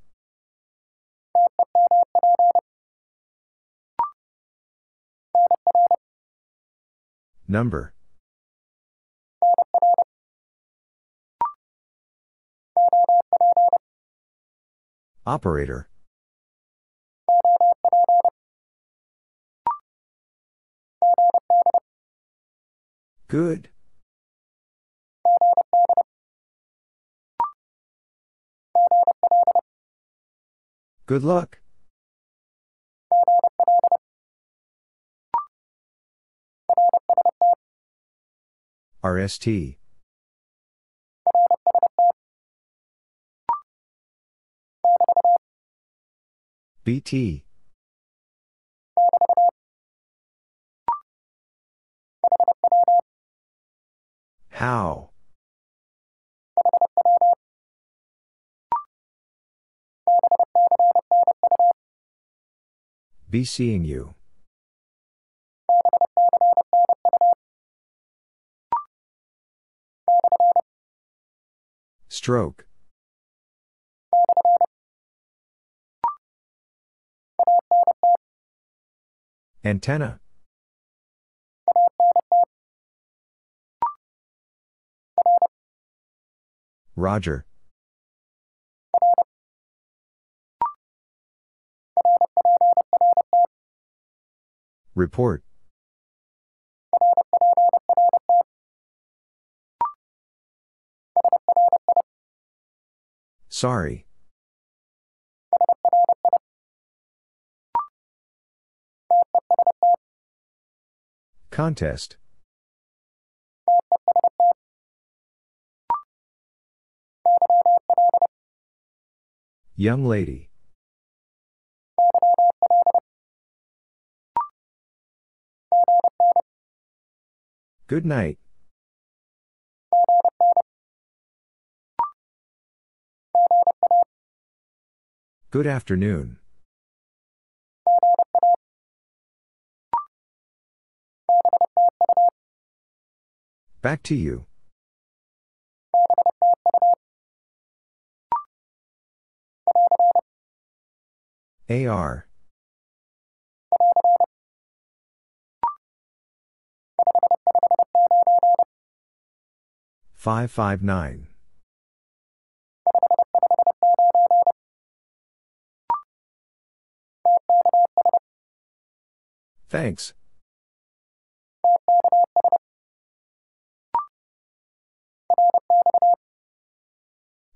Number. Operator. Good. Good luck. RST. BT. How? Be seeing you. Stroke. Antenna. Roger. Report. Sorry. Contest. Young lady. Good night. Good afternoon. Back to you. AR. Five five nine. Thanks.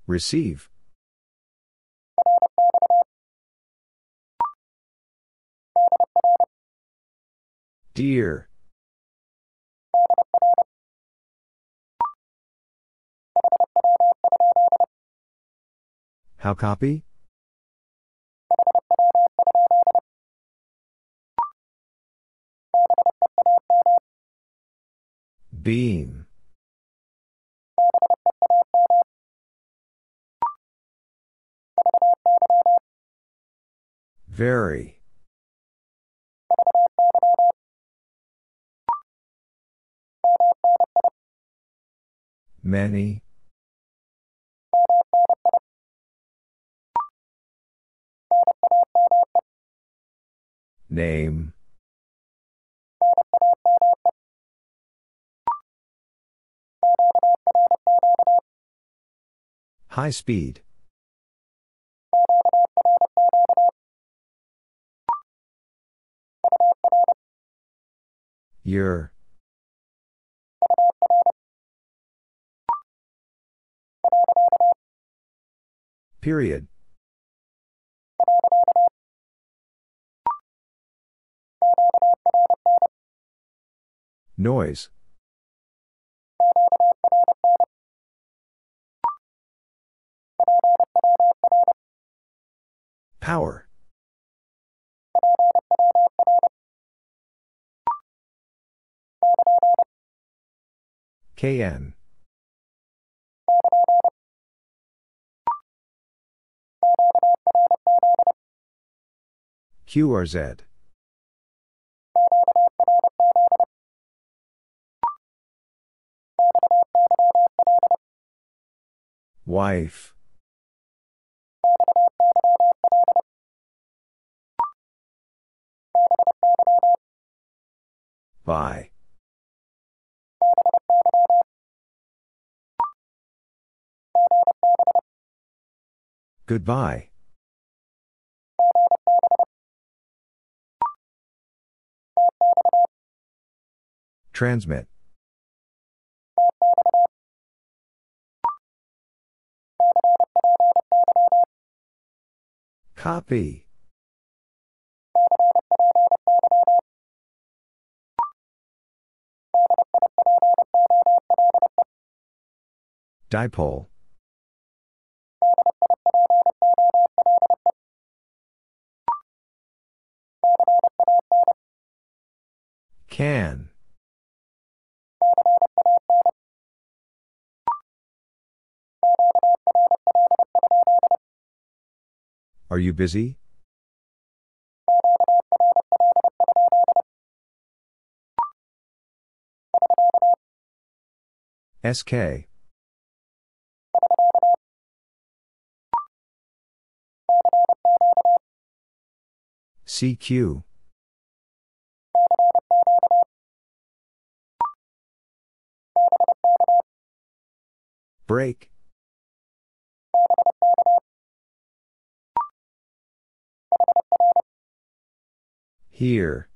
Receive. Dear. How copy? Beam. Very. Many. Name. High speed. Your. Period. Noise. Power. KN. QRZ. Wife. By. Goodbye. Transmit. Copy. Dipole. Can. Are you busy? SK. CQ. Break. Here.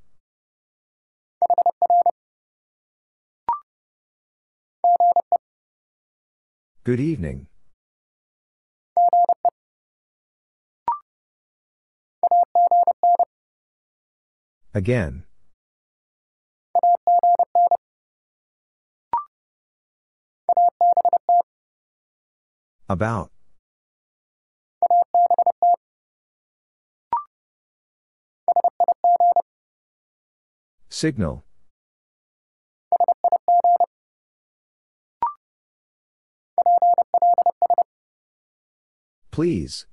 Good evening. Again. About. Signal. Please.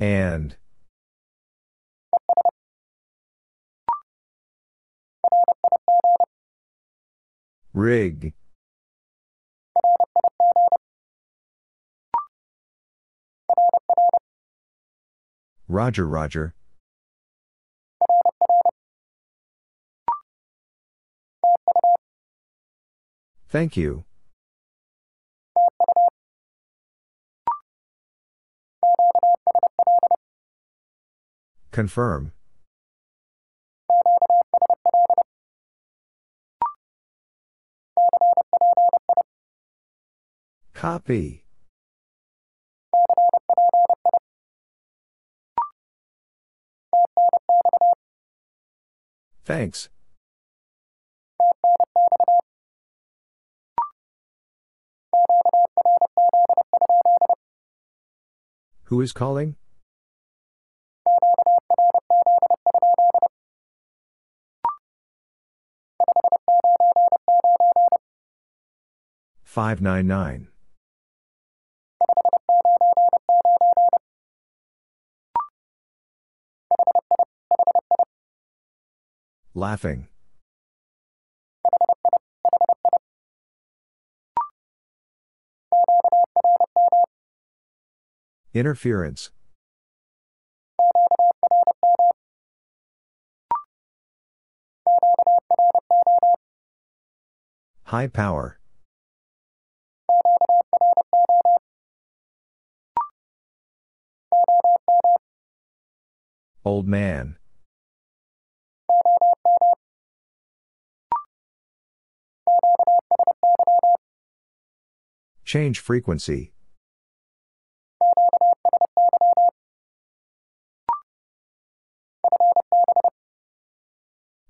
And. Rig. Roger, Roger. Thank you. Confirm. Copy. Thanks. Who is calling? Five nine nine. Laughing. Interference. High power. Old man. Change frequency.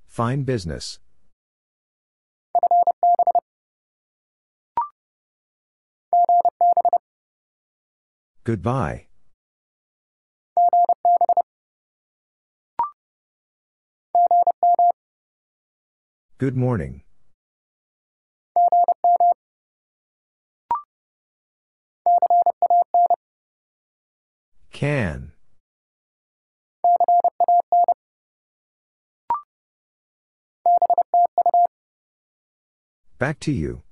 Fine business. Goodbye. Good morning. Can. Back to you.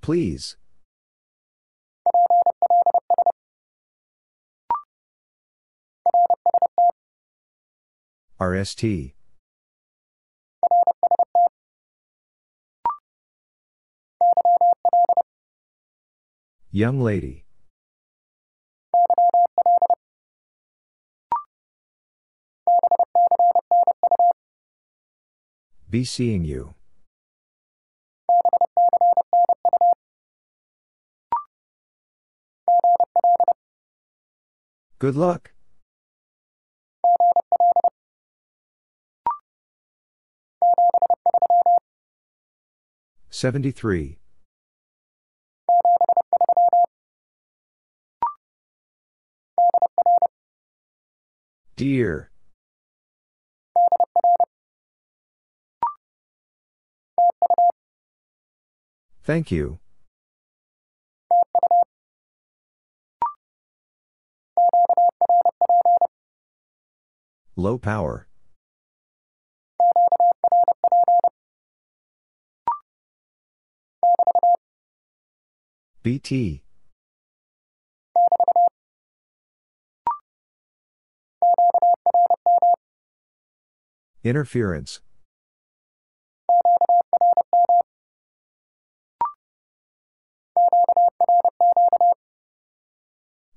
Please. RST. Young lady. Be seeing you. Good luck. Seventy-three. Dear. Thank you. Low power. BT. Interference.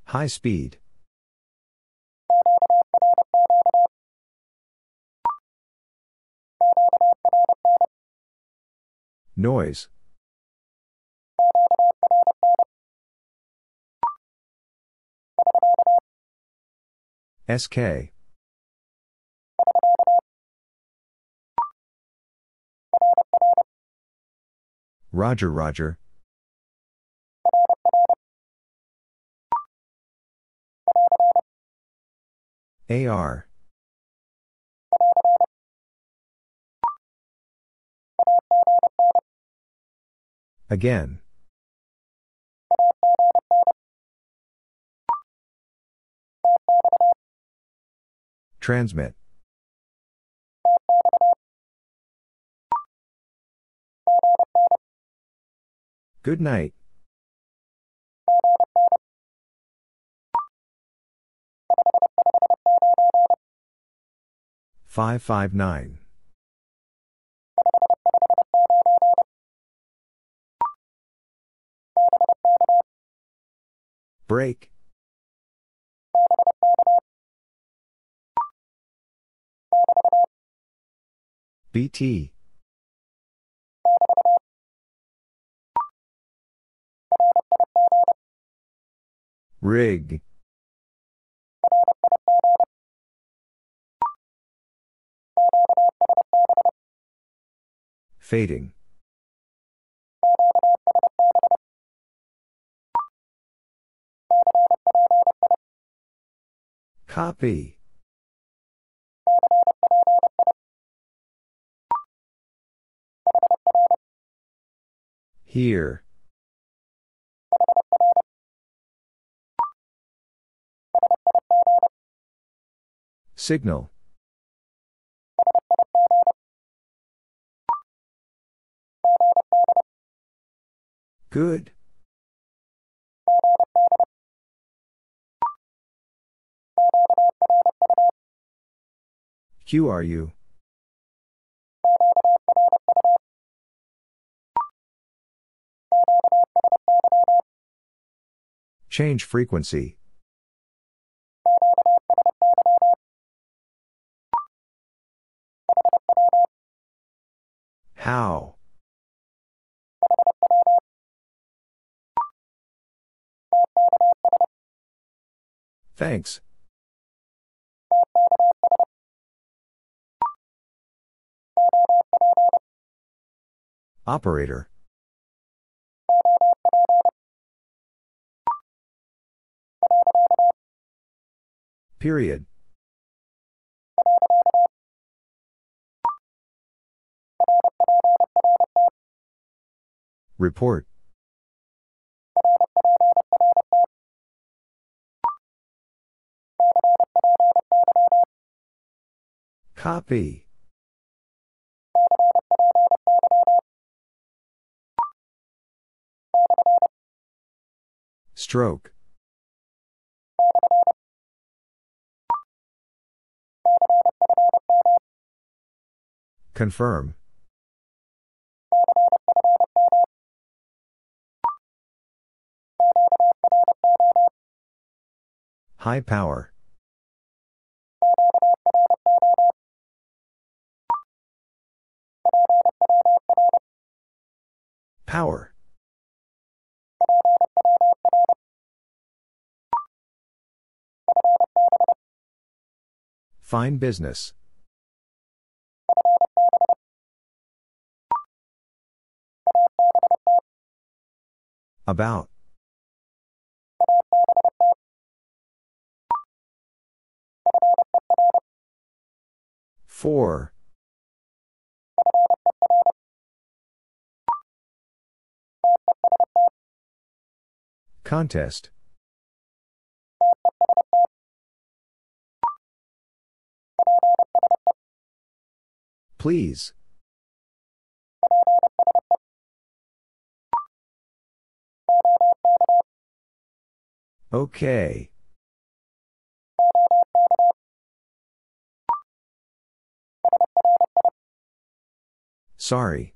High speed. Noise. SK. Roger, Roger. AR. Again. Transmit. Good night. Five five nine. Break. BT. Rig. Fading. Copy. Here. Signal. Good. QRU? Change frequency. How? Thanks. Operator. Period. Report. Copy. Stroke. Confirm. High power. Power. Fine business. About. Four. Contest. Please. Okay. Sorry.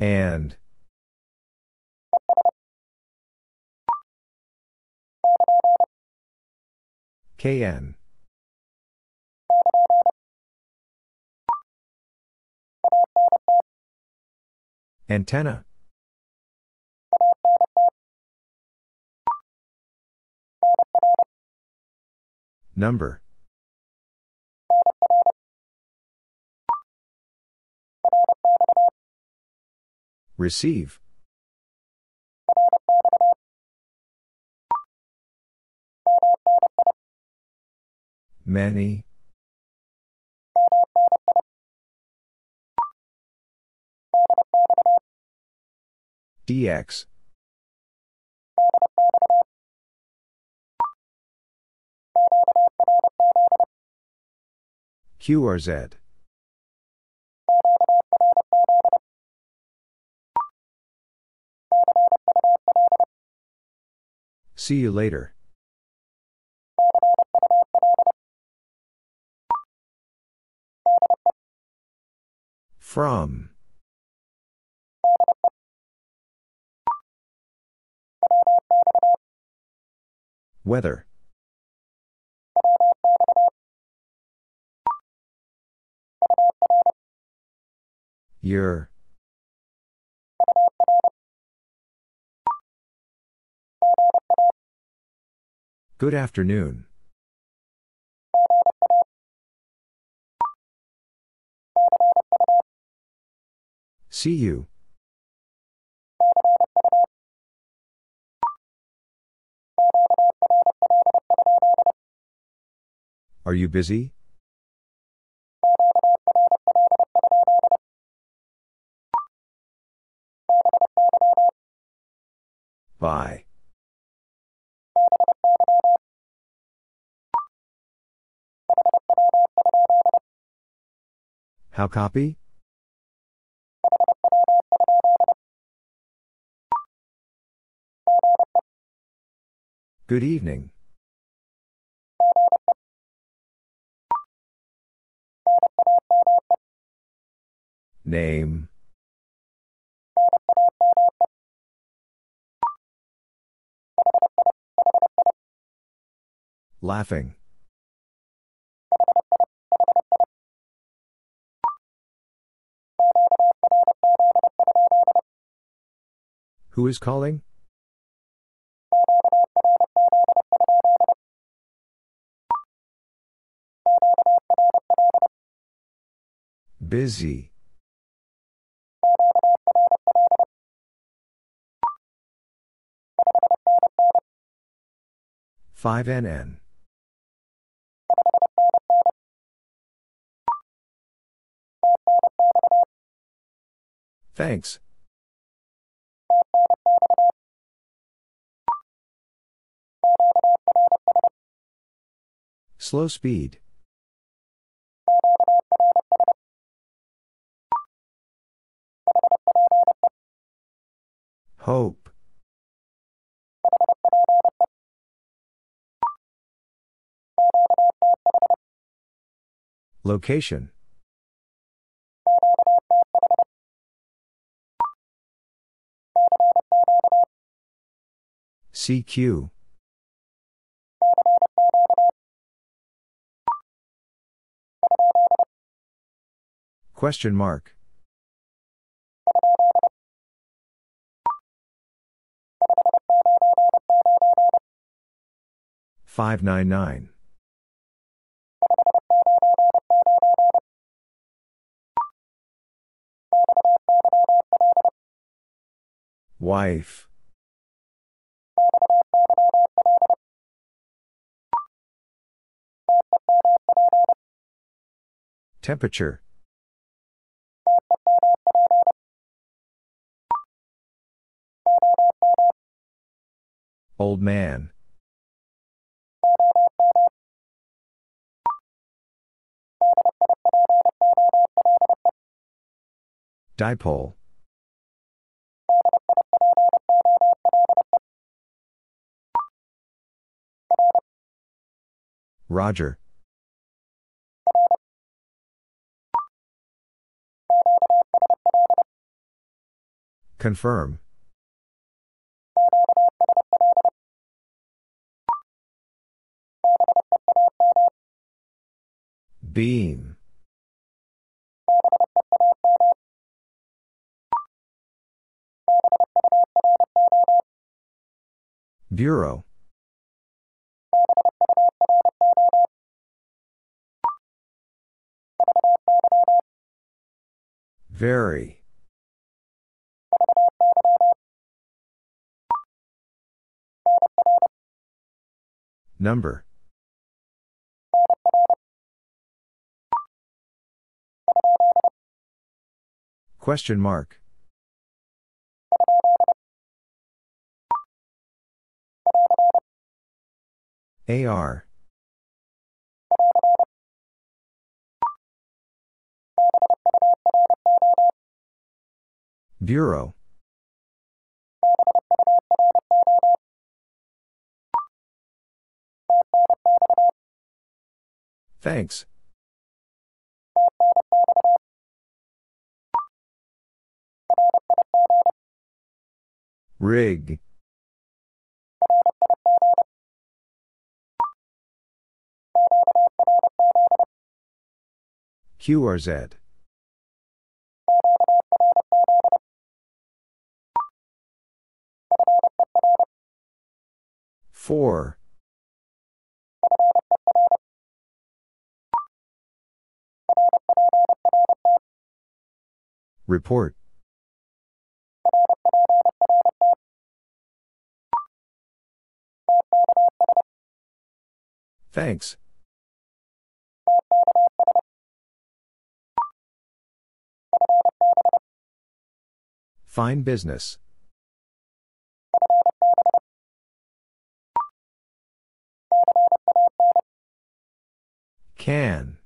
And. KN. Antenna. Number. Receive. Many. DX. QRZ. See you later. From. Weather. Your. Good afternoon. See you. Are you busy? Bye. How copy? Good evening. Name. Laughing. Who is calling? Busy. Five NN. Thanks. Slow speed. Hope. Location. CQ. Question mark. Five nine nine. Wife. Temperature. Old man. Dipole. Roger. Confirm. Beam. Bureau. Very. Number. Question mark. AR. Bureau. Thanks. Rig. QRZ. Four. Report. Thanks. Fine business. Can.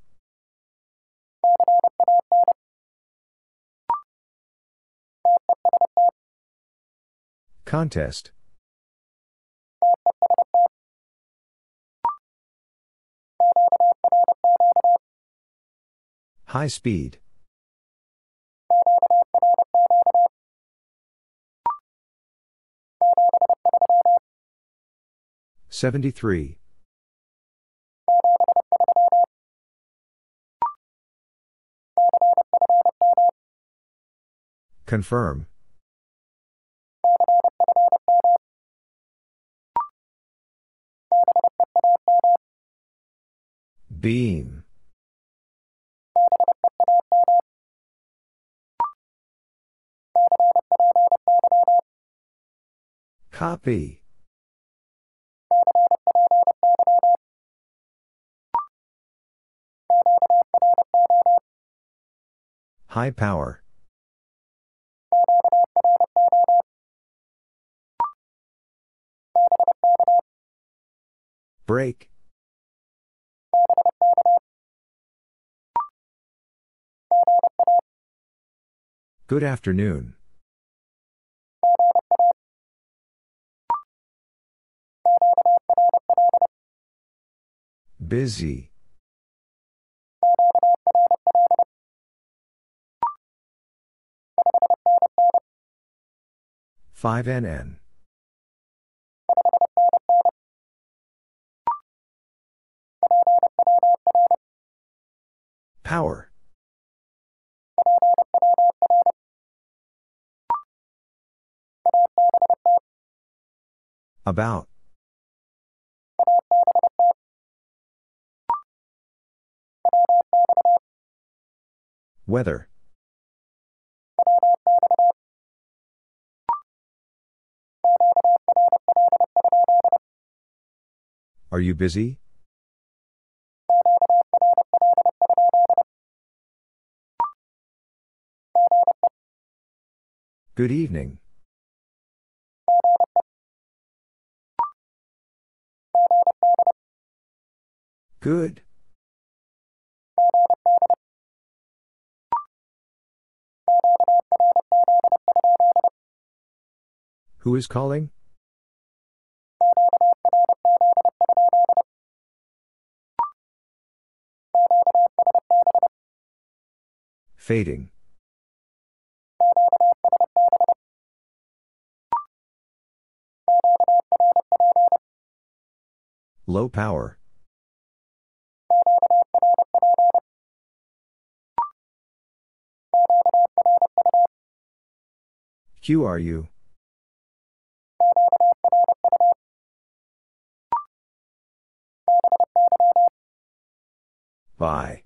Contest. High speed. Seventy-three. Confirm. Beam. Copy. High power. Break. Good afternoon. Busy. Five NN. Power. About. Weather. Are you busy? Good evening. Good. Who is calling? Fading. Low power. QRU. Bye.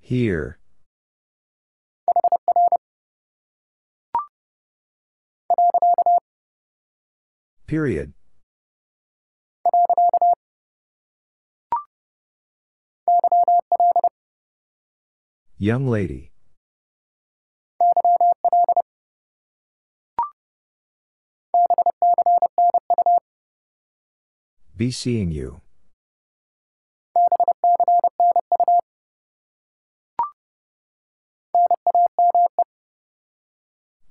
Here. Period. Young lady. Be seeing you.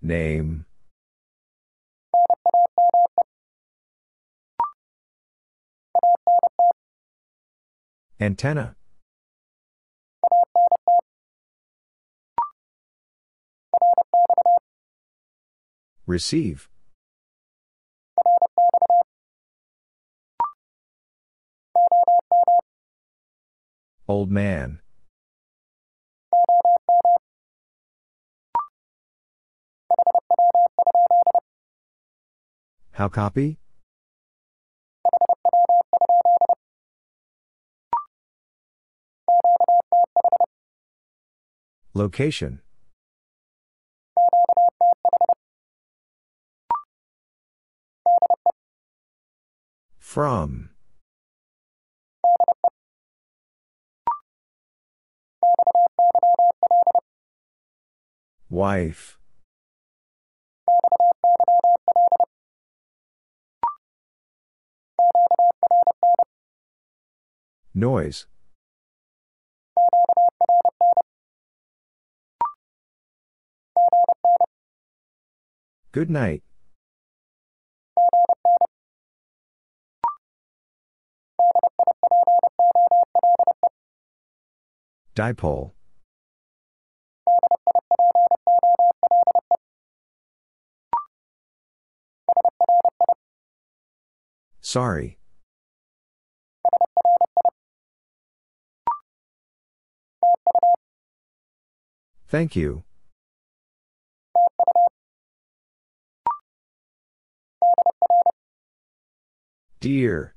Name. Antenna. Receive. Old man. How copy? Location. From. Wife. Noise. Good night. Dipole. Sorry. Thank you. Dear.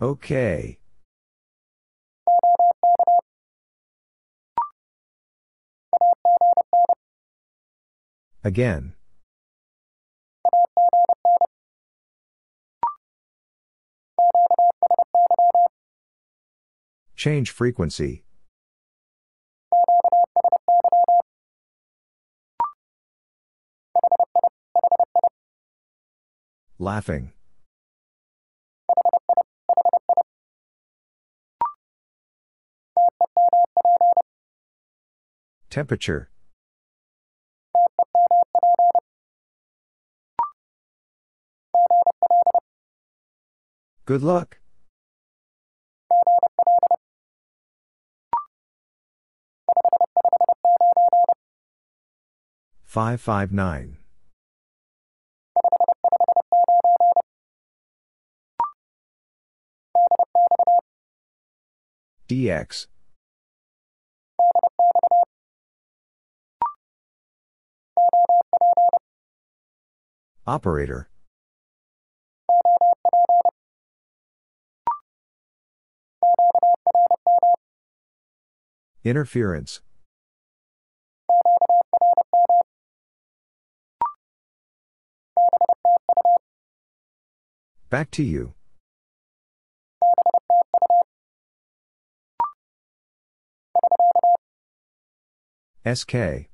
Okay. Again. Change frequency. Laughing. Temperature. Good luck. Five five nine. DX. Operator. Interference. Back to you. SK.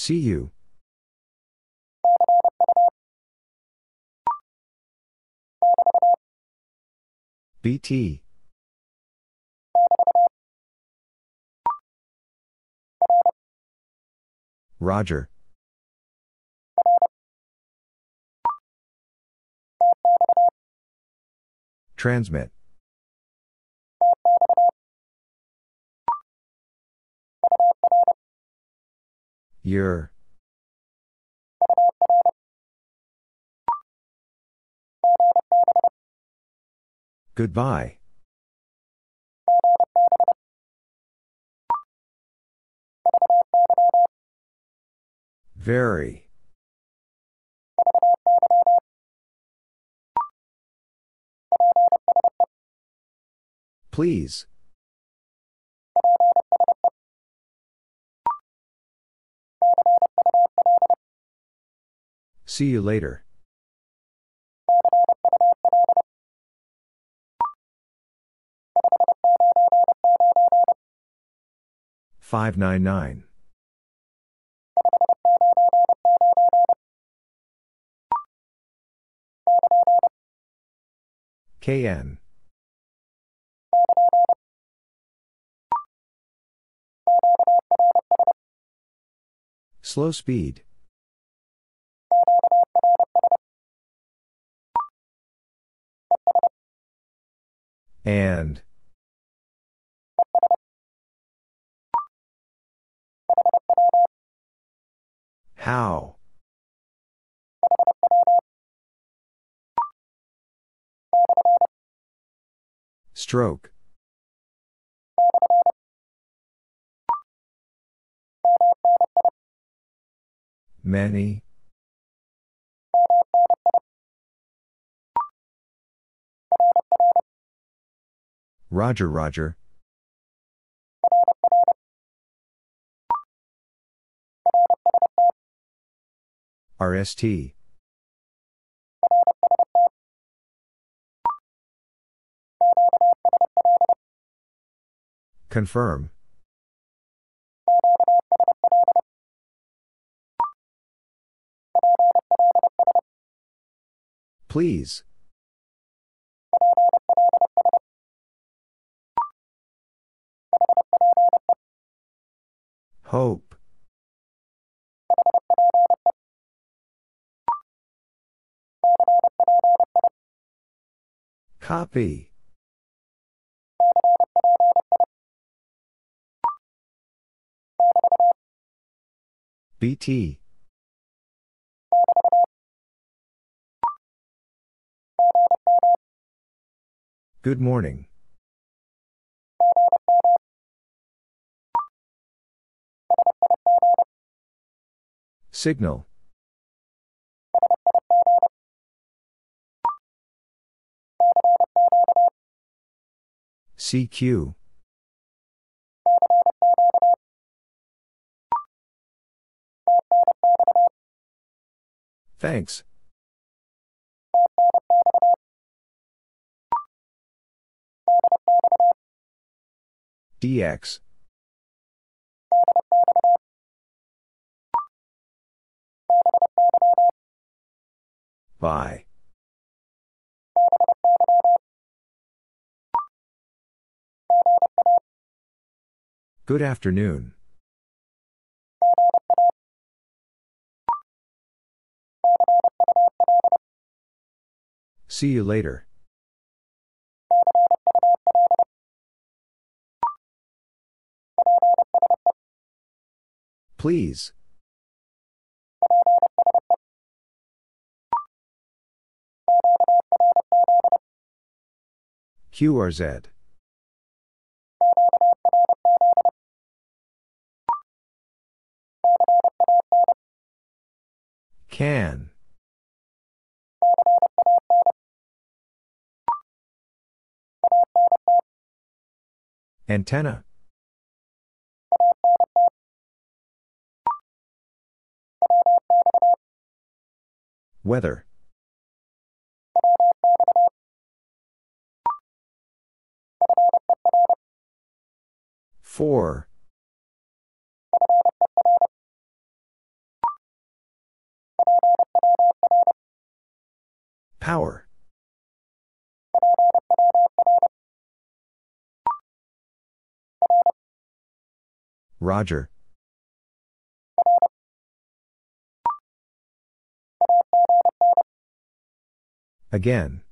See you. BT. Roger. Transmit. Your. Goodbye. Very. Please. See you later. Five nine nine. KN. Slow speed. And. How? Stroke. Many. Roger, Roger. RST. Confirm. Please. Hope. Copy. BT. Good morning. Signal. CQ. Thanks. DX. By. Good afternoon. See you later. Please. QRZ. Can. Antenna. Weather. Four. Power. Roger. Again.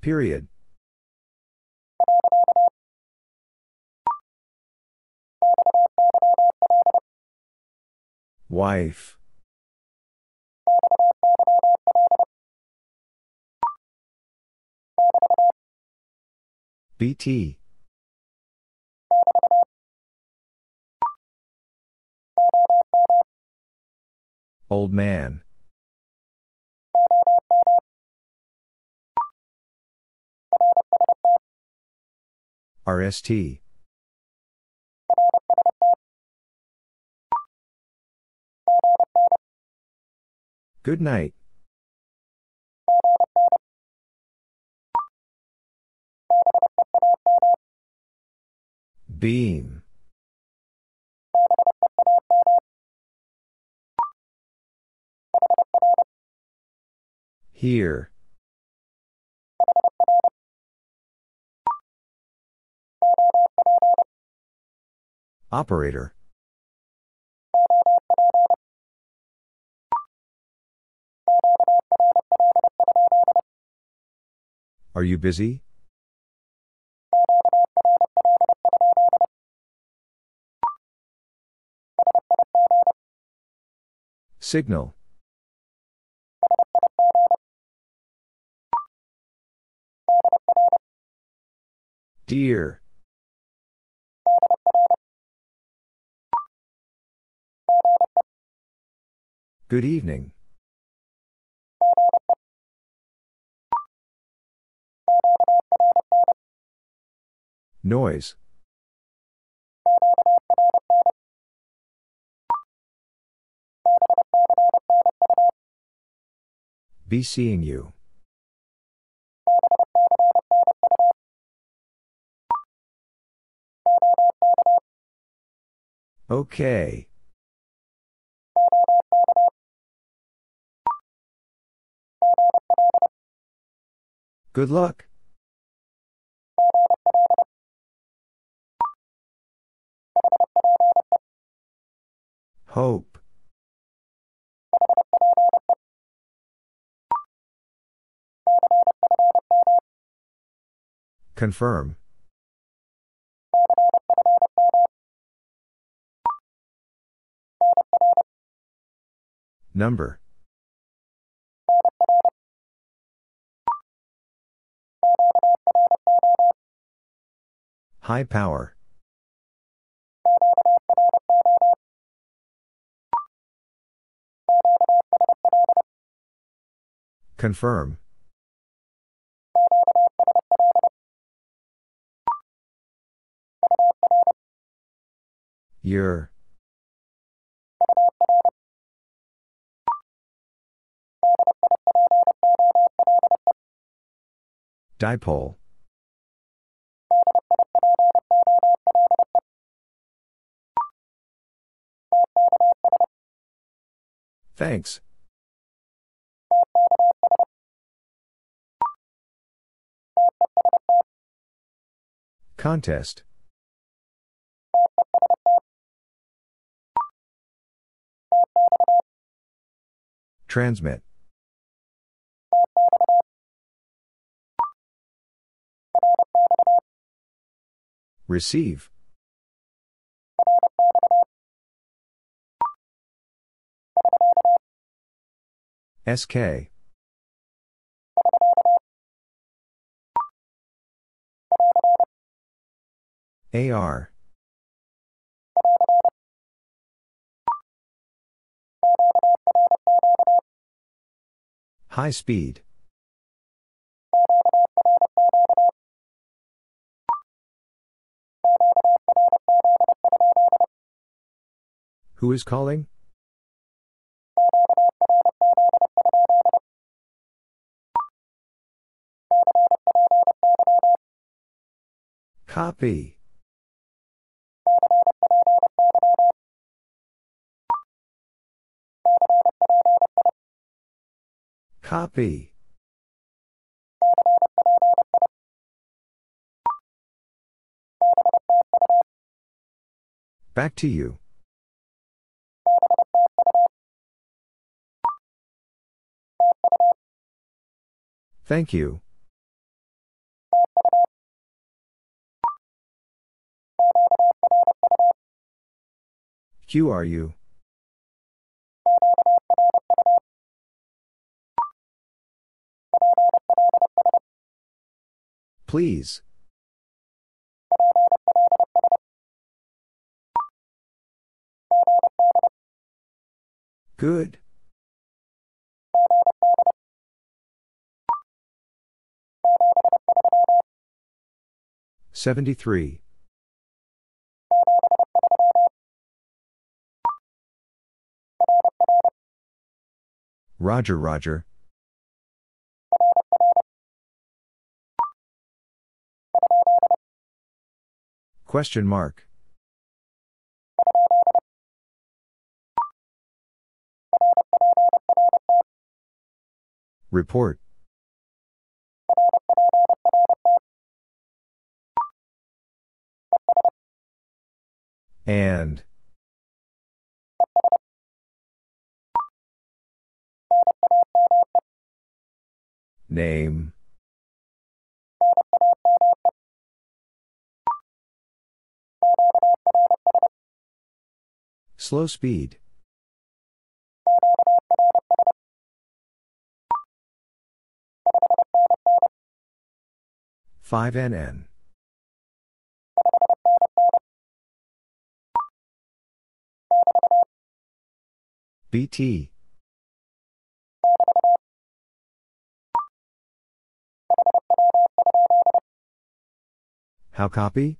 Period. Wife. BT. Old man. RST. Good night. Beam. Here. Operator. Are you busy? Signal. Dear. Good evening. Noise. Be seeing you. Okay. Good luck. Hope. Confirm. Number. High power. Confirm. Your. Dipole. Thanks. Contest. Transmit. Receive. SK. AR. High speed. Who is calling? Copy. Copy. Back to you. Thank you. QRU? Please. Good. Seventy-three. Roger, Roger. Question mark. Report. And. Name. Slow speed. Five NN. BT. How copy?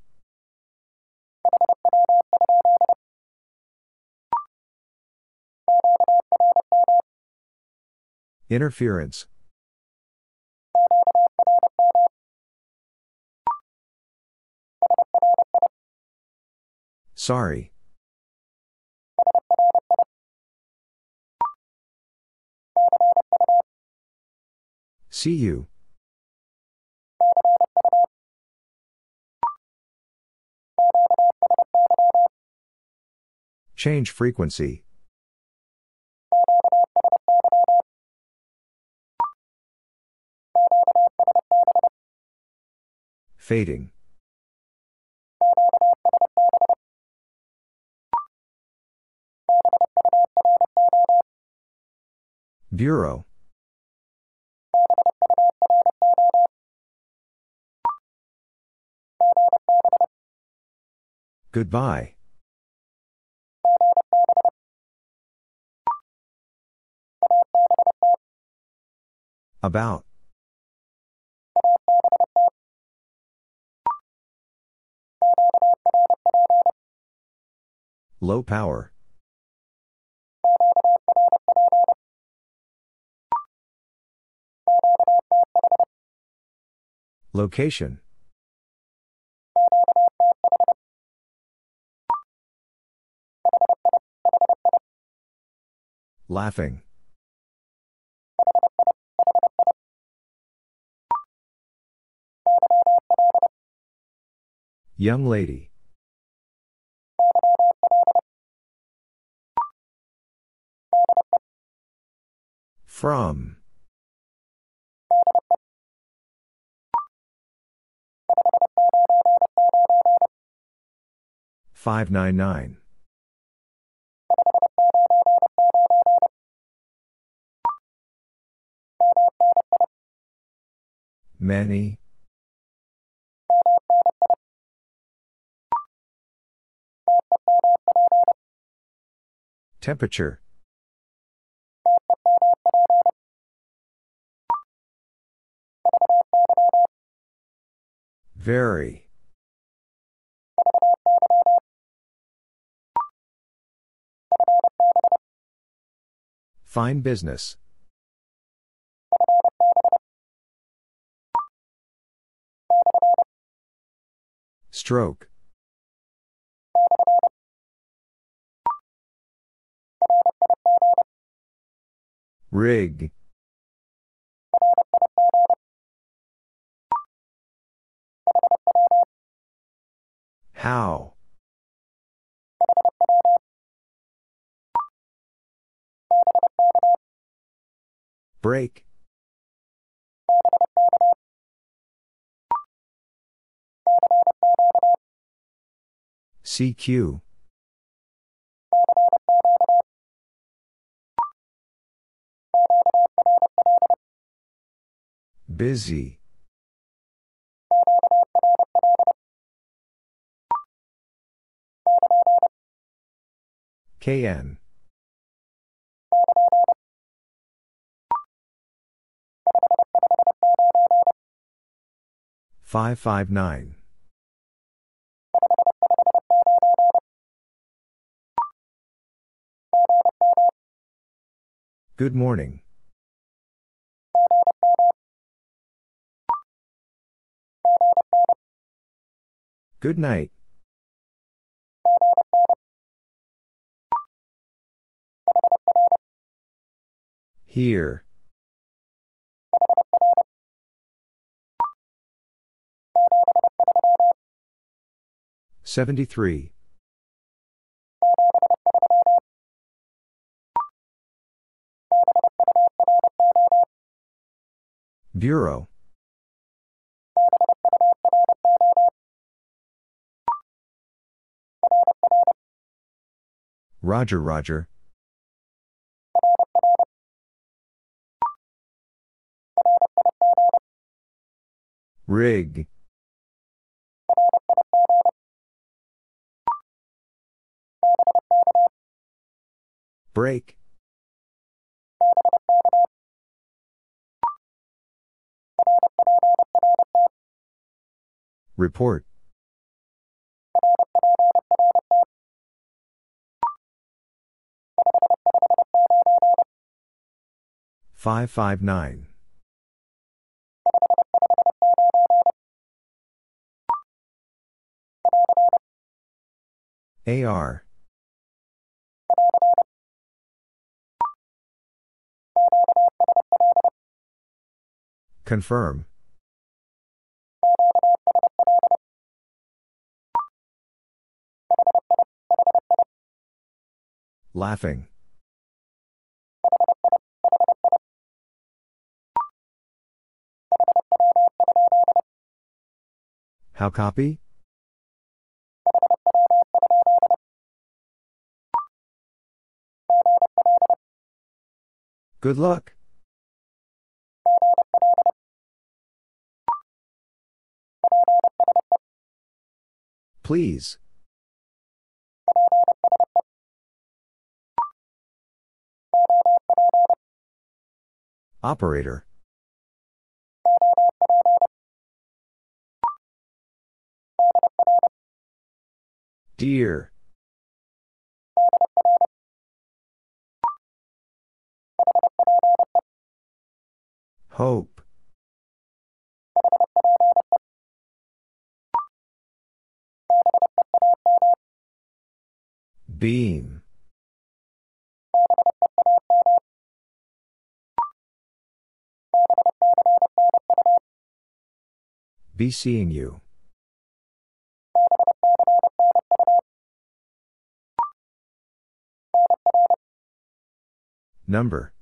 Interference. Sorry. See you. Change frequency. Fading. Bureau. Goodbye. About. Low power. Location. Laughing. Young lady. From. Five nine nine. Many. Temperature. Very. Fine business. Stroke. Rig. How? Break. CQ. Busy. KN. Five five nine. Good morning. Good night. Here. Seventy-three. Bureau. Roger, Roger. Rig. Break. Report. Five five nine. AR. Confirm. Laughing. How copy? Good luck. Please. Operator. Dear. Hope. Beam. Be seeing you. Number.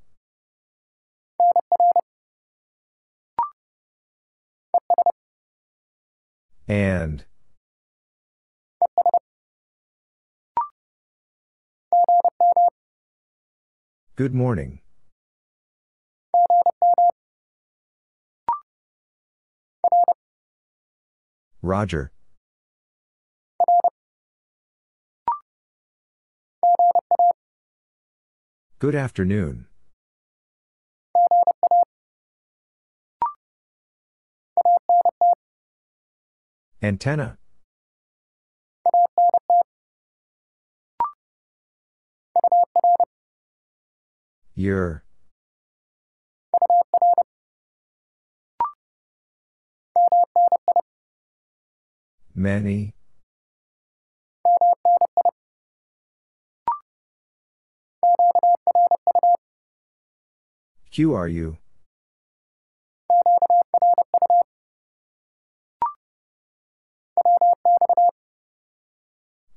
And. Good morning. Roger. Good afternoon. Antenna. Your. Many. QRU?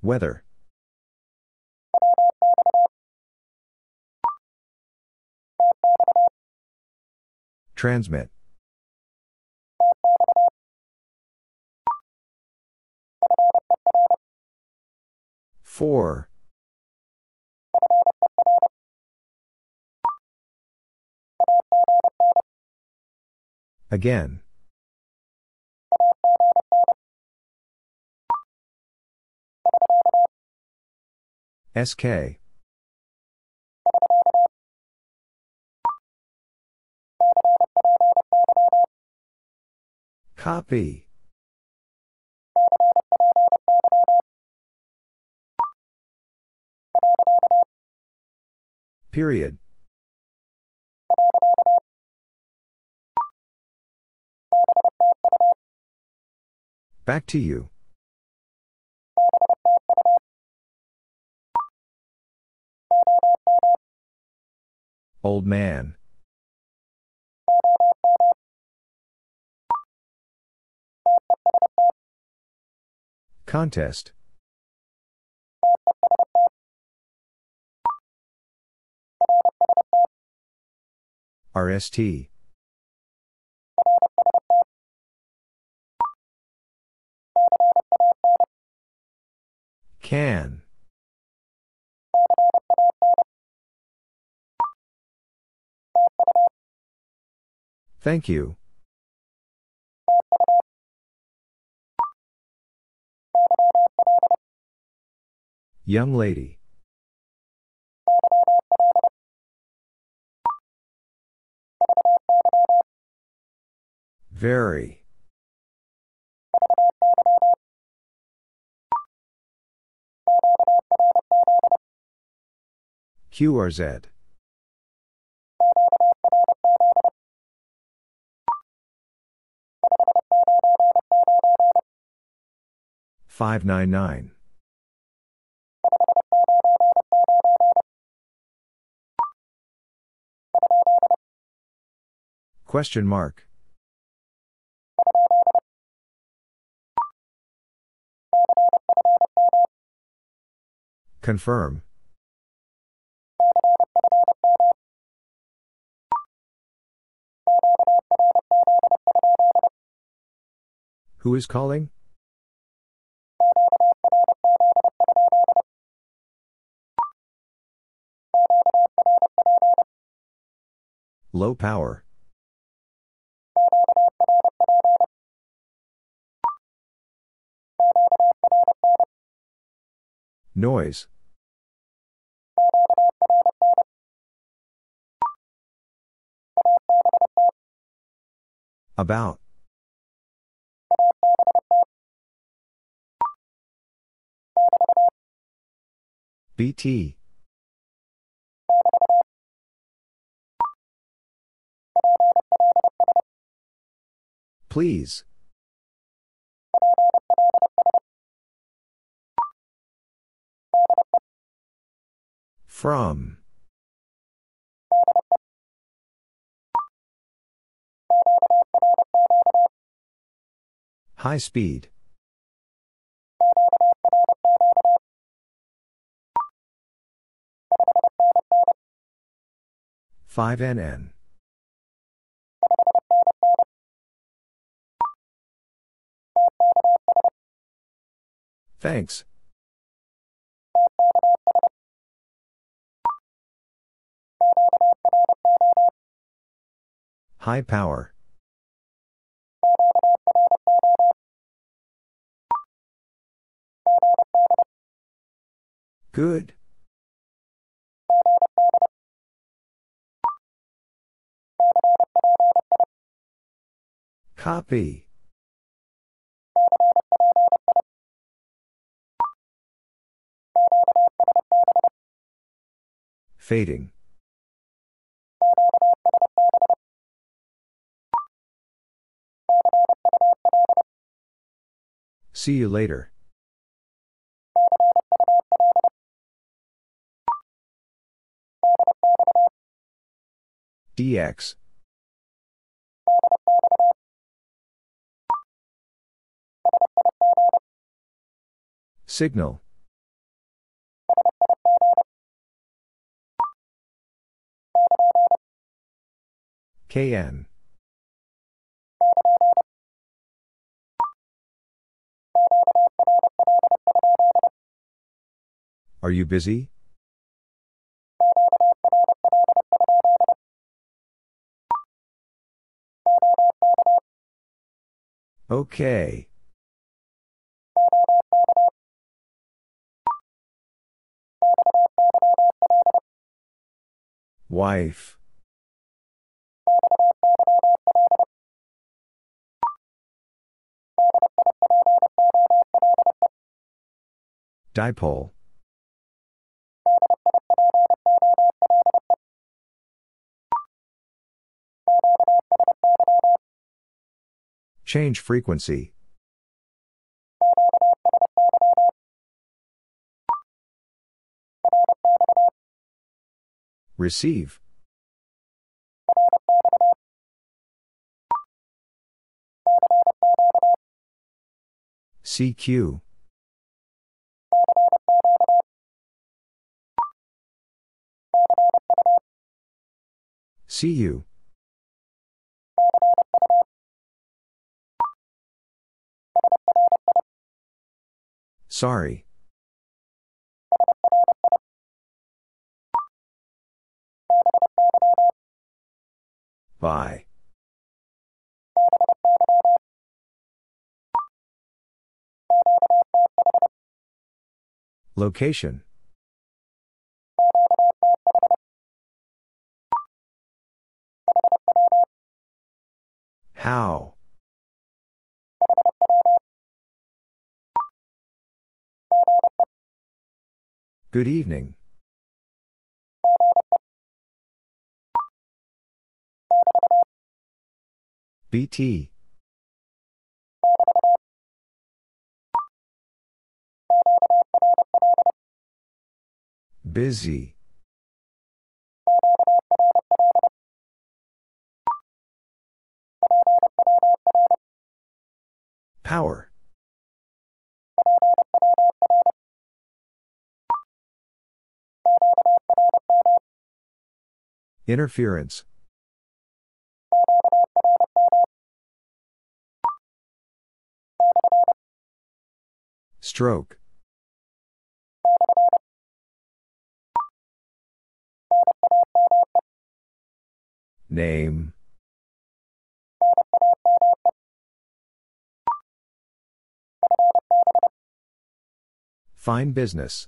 Weather. Transmit. Four. Again. SK. Copy. Period. Back to you. Old man. Contest. RST. Can. Thank you. Young lady. Very. QRZ. Five nine nine. Question mark. Confirm. Who is calling? Low power. Noise. About. BT. Please. From. High speed. Five NN. Thanks. High power. Good. Copy. Fading. See you later. DX. Signal. KN. Are you busy? Okay. Wife. Dipole. Change frequency. Receive. CQ. You. Sorry. Bye. Location. How? Good evening. BT. Busy. Power. Interference. Stroke. Name. Fine business.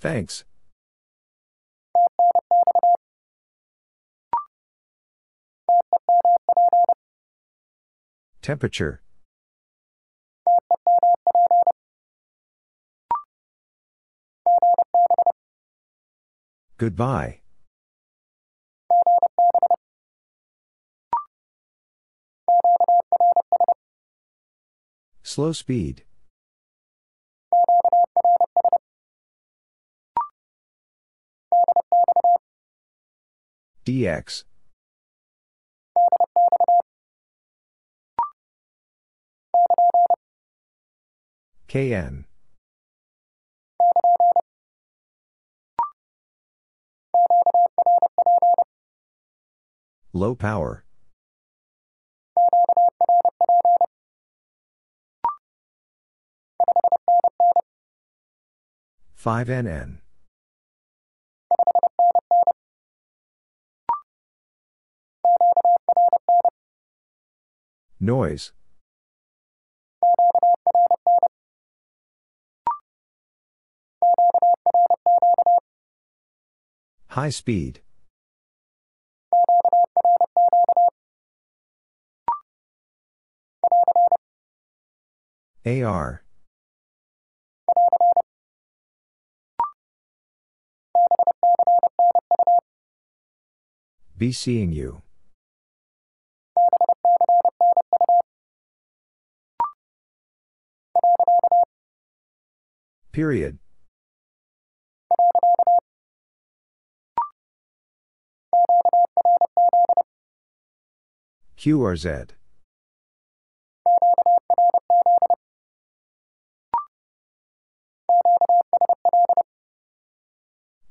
Thanks. Temperature. Goodbye. Slow speed. DX. KN. Low power. Five NN. Noise. High speed. AR. Be seeing you. Period. QRZ.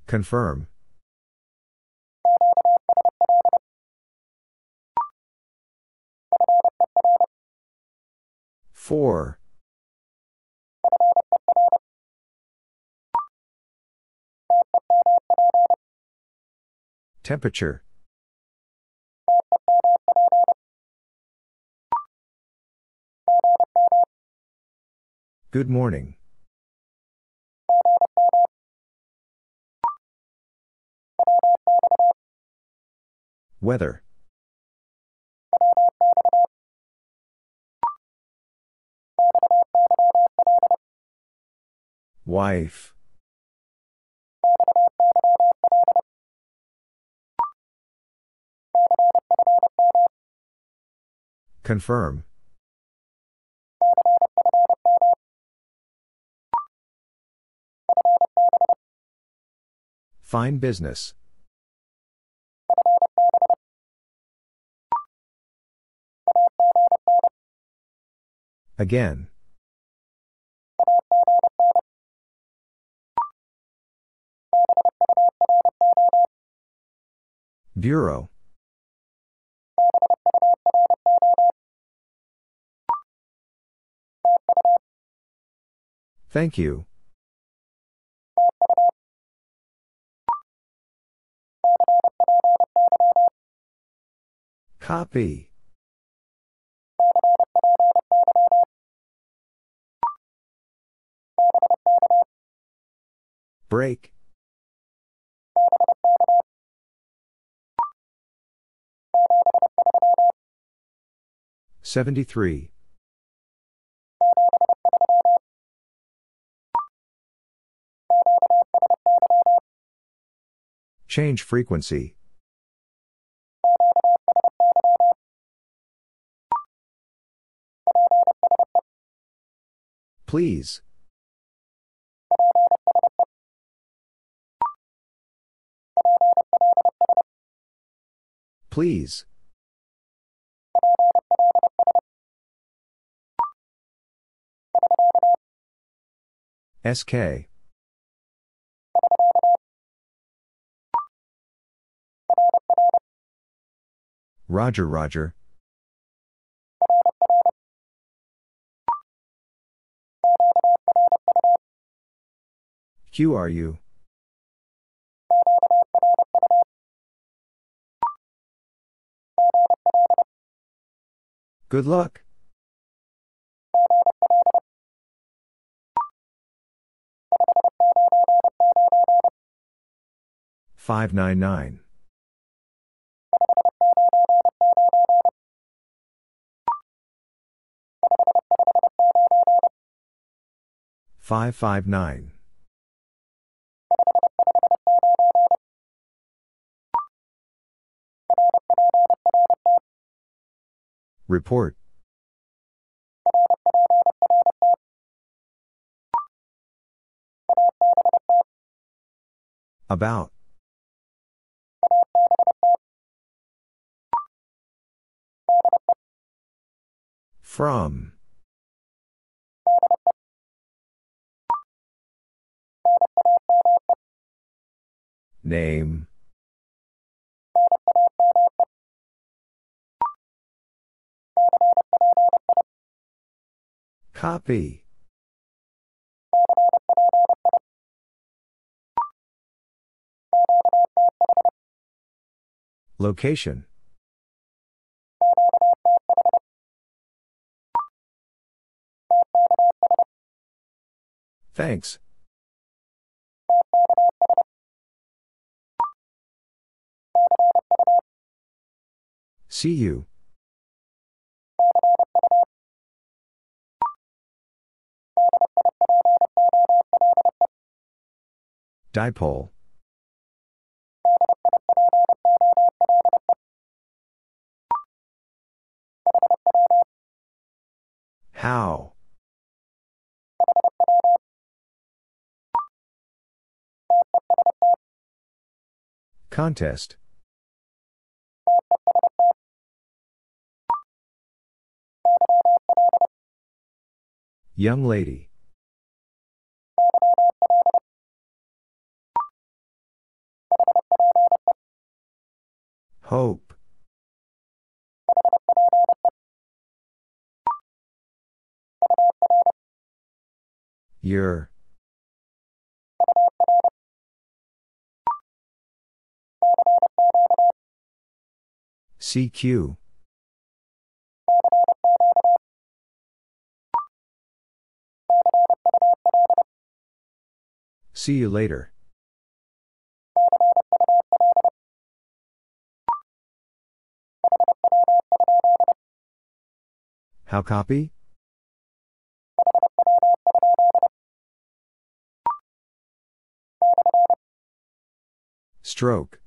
Confirm. Four. Temperature. Good morning. Weather. Wife. Confirm. Fine business. Again. Bureau. Thank you. Copy. Break. Seventy-three. Change frequency. Please. Please. SK. Roger, Roger. QRU? Good luck. Five nine nine. Five five nine. Report. About. From. Name. Copy. Location. Thanks. See you. Dipole. How? Contest. Young lady. Hope. Your. CQ. See you later. How copy? Stroke.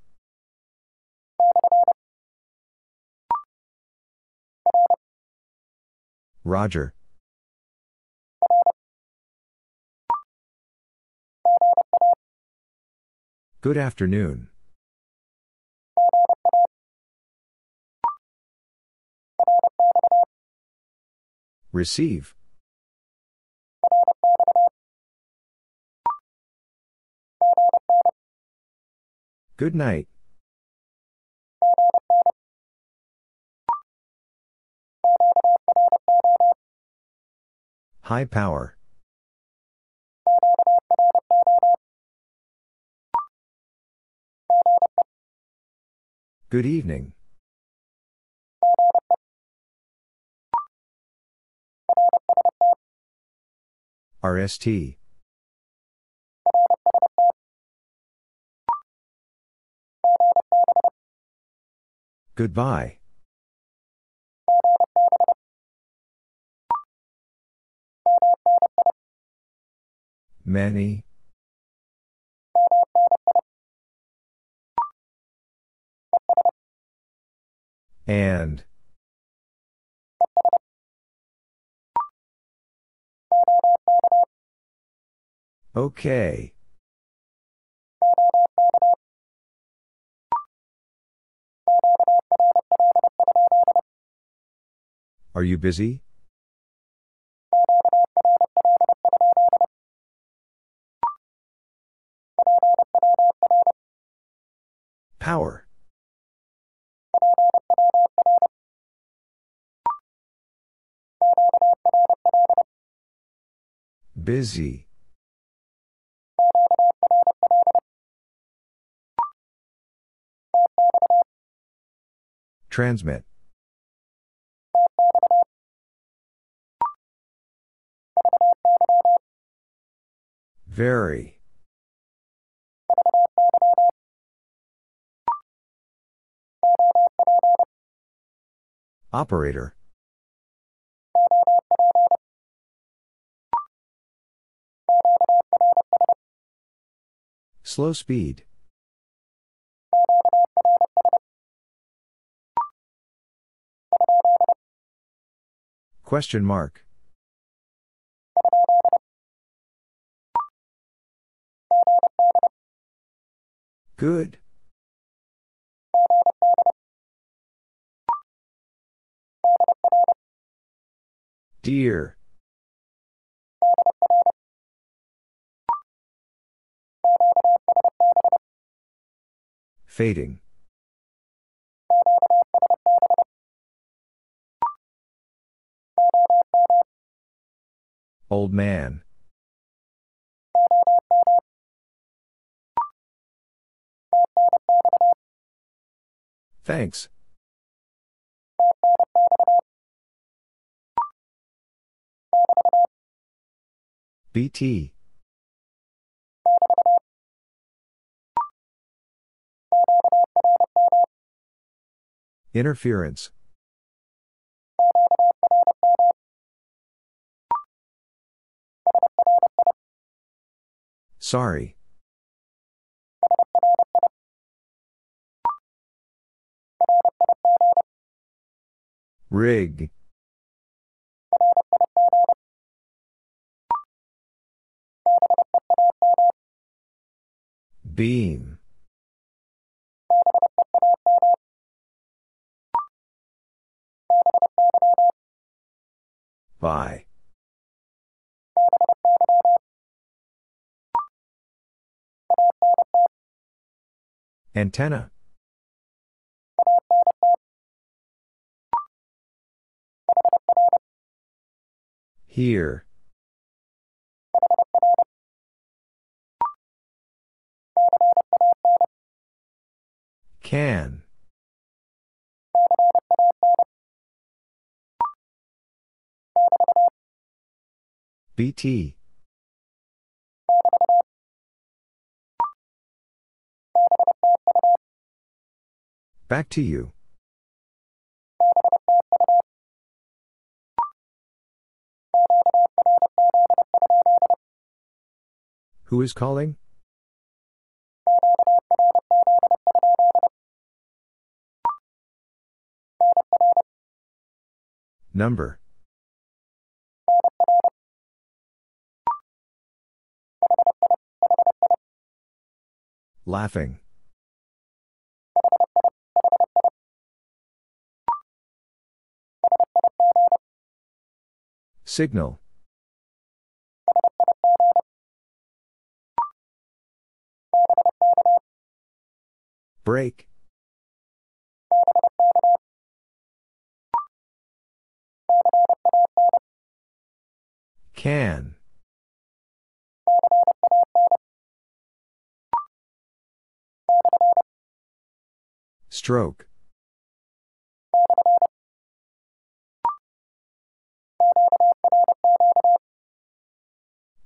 Roger. Good afternoon. Receive. Good night. High power. Good evening. RST. Goodbye. Many. And. Okay. Are you busy? Power. Busy. Transmit. Very. Operator. Slow speed. Question mark. Good. Dear. Fading. Old man. Thanks. BT. Interference. Sorry. Rig. Beam. By. Antenna. Here. Can. BT. Back to you. Who is calling? Number. Laughing. Signal. Break. Can. Stroke.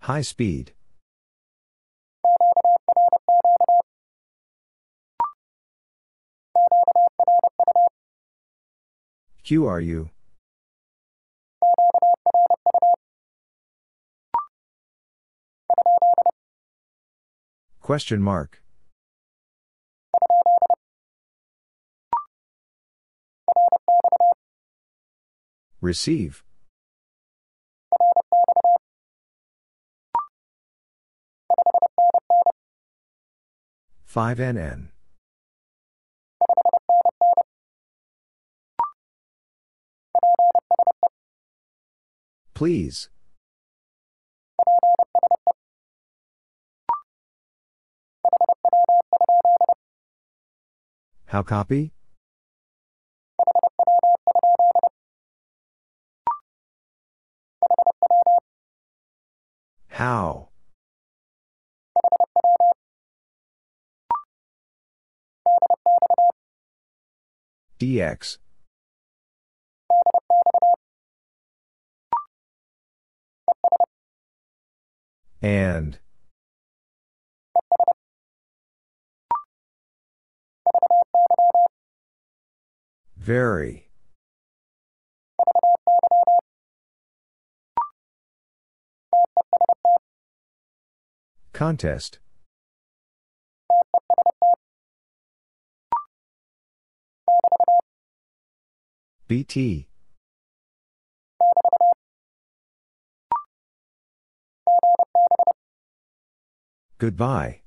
High speed. QRU. Question mark. Receive. Five NN. Please. How copy? How? DX. And. Very. Contest. BT. Goodbye.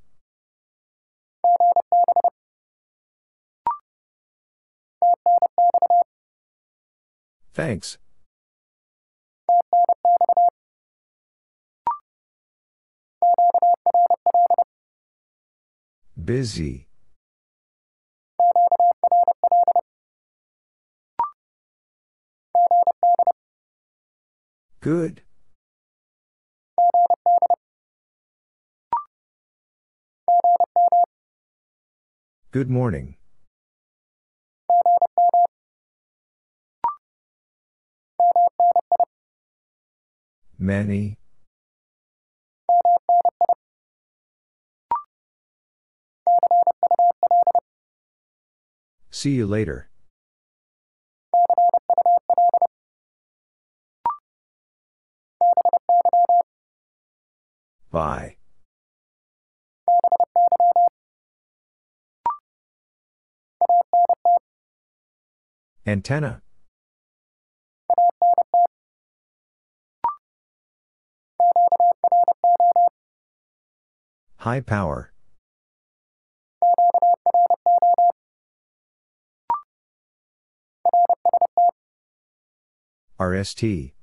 Thanks. Busy. Good. Good morning. Many. See you later. Bye. Antenna. High power. RST.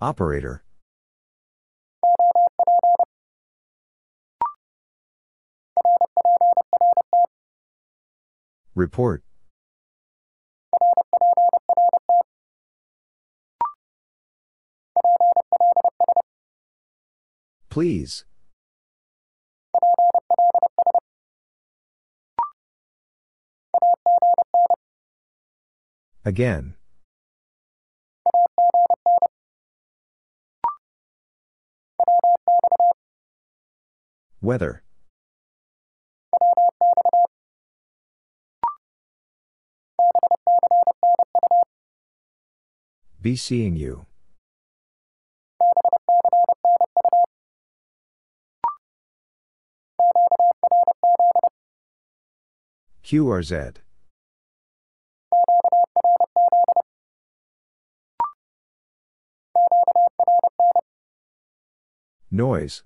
Operator. Report. Please. Again. Weather. Be seeing you. QRZ. Noise.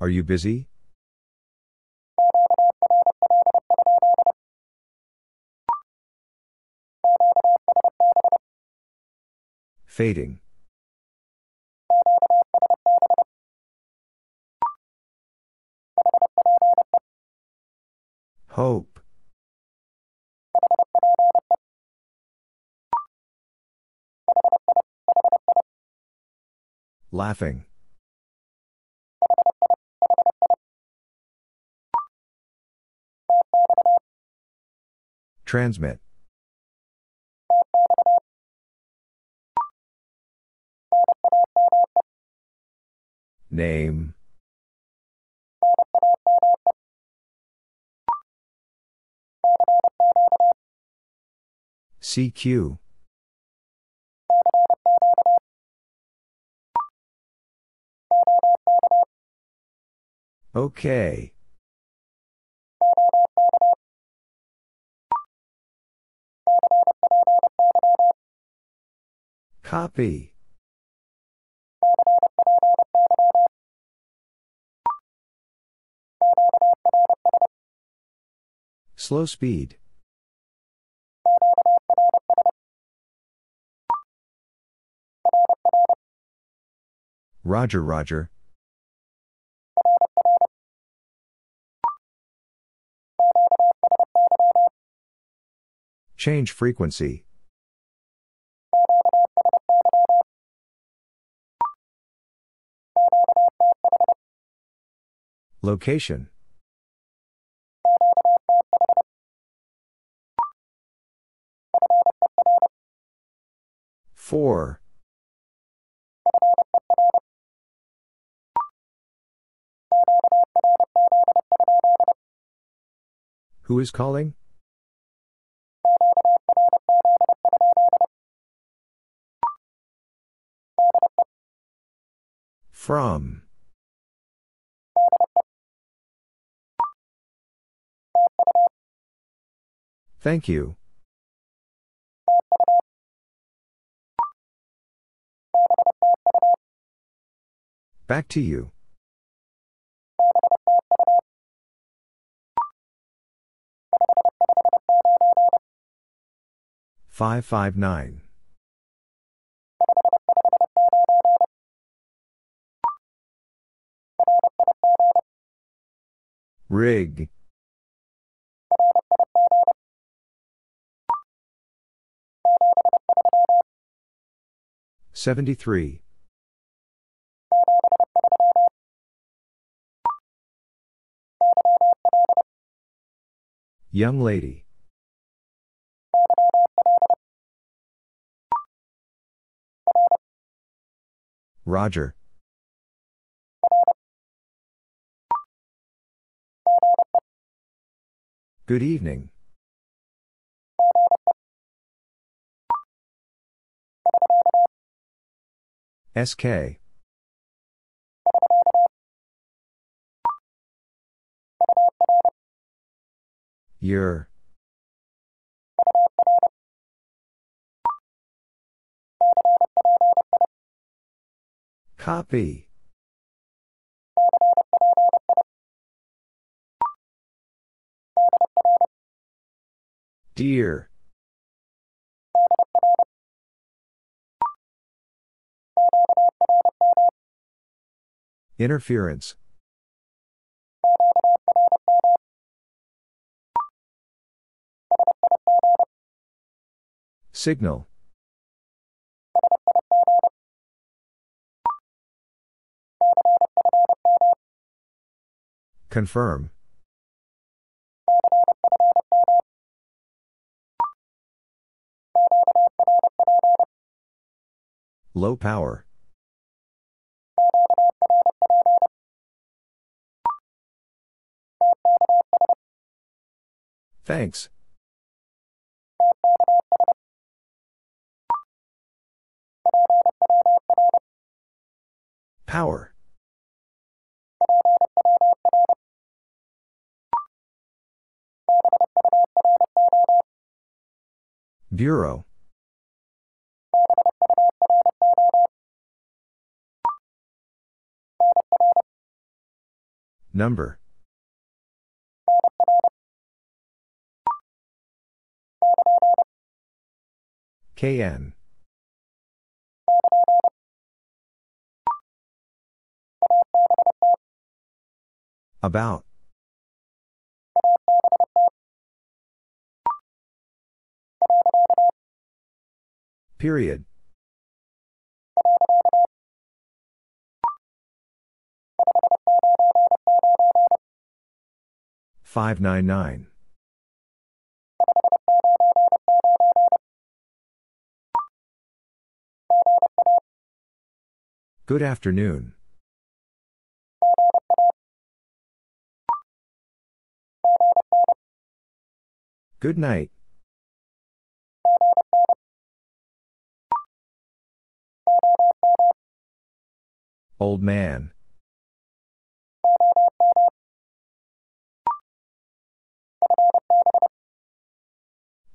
Are you busy? Fading. Hope. Laughing. Transmit. Name. CQ. Okay. Copy. Slow speed. Roger, Roger. Change frequency. Location. Four. Who is calling? From. Thank you. Back to you. Five five nine. Rig. Seventy three. Young lady. Roger. Good evening. SK. Your. Copy. Dear. Interference. Signal. Confirm. Low power. Thanks. Power. Bureau. Number. KN. About. Period. Five nine nine. Good afternoon. Good night. Old man.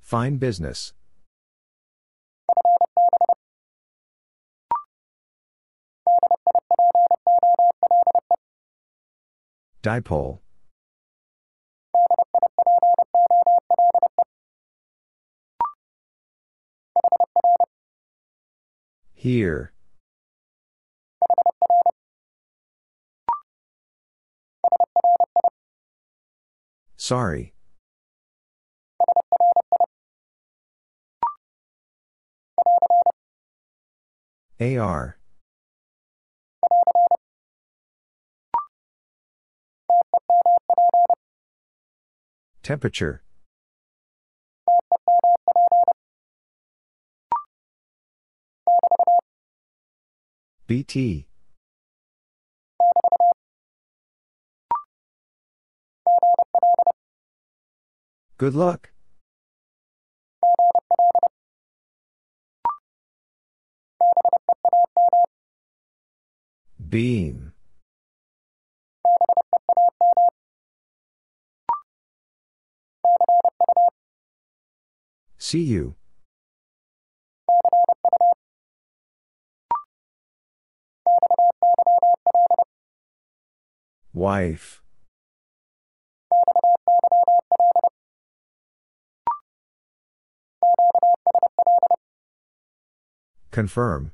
Fine business. Dipole. Here. Sorry. AR. Temperature. BT. Good luck. Beam. See you. Wife. Confirm.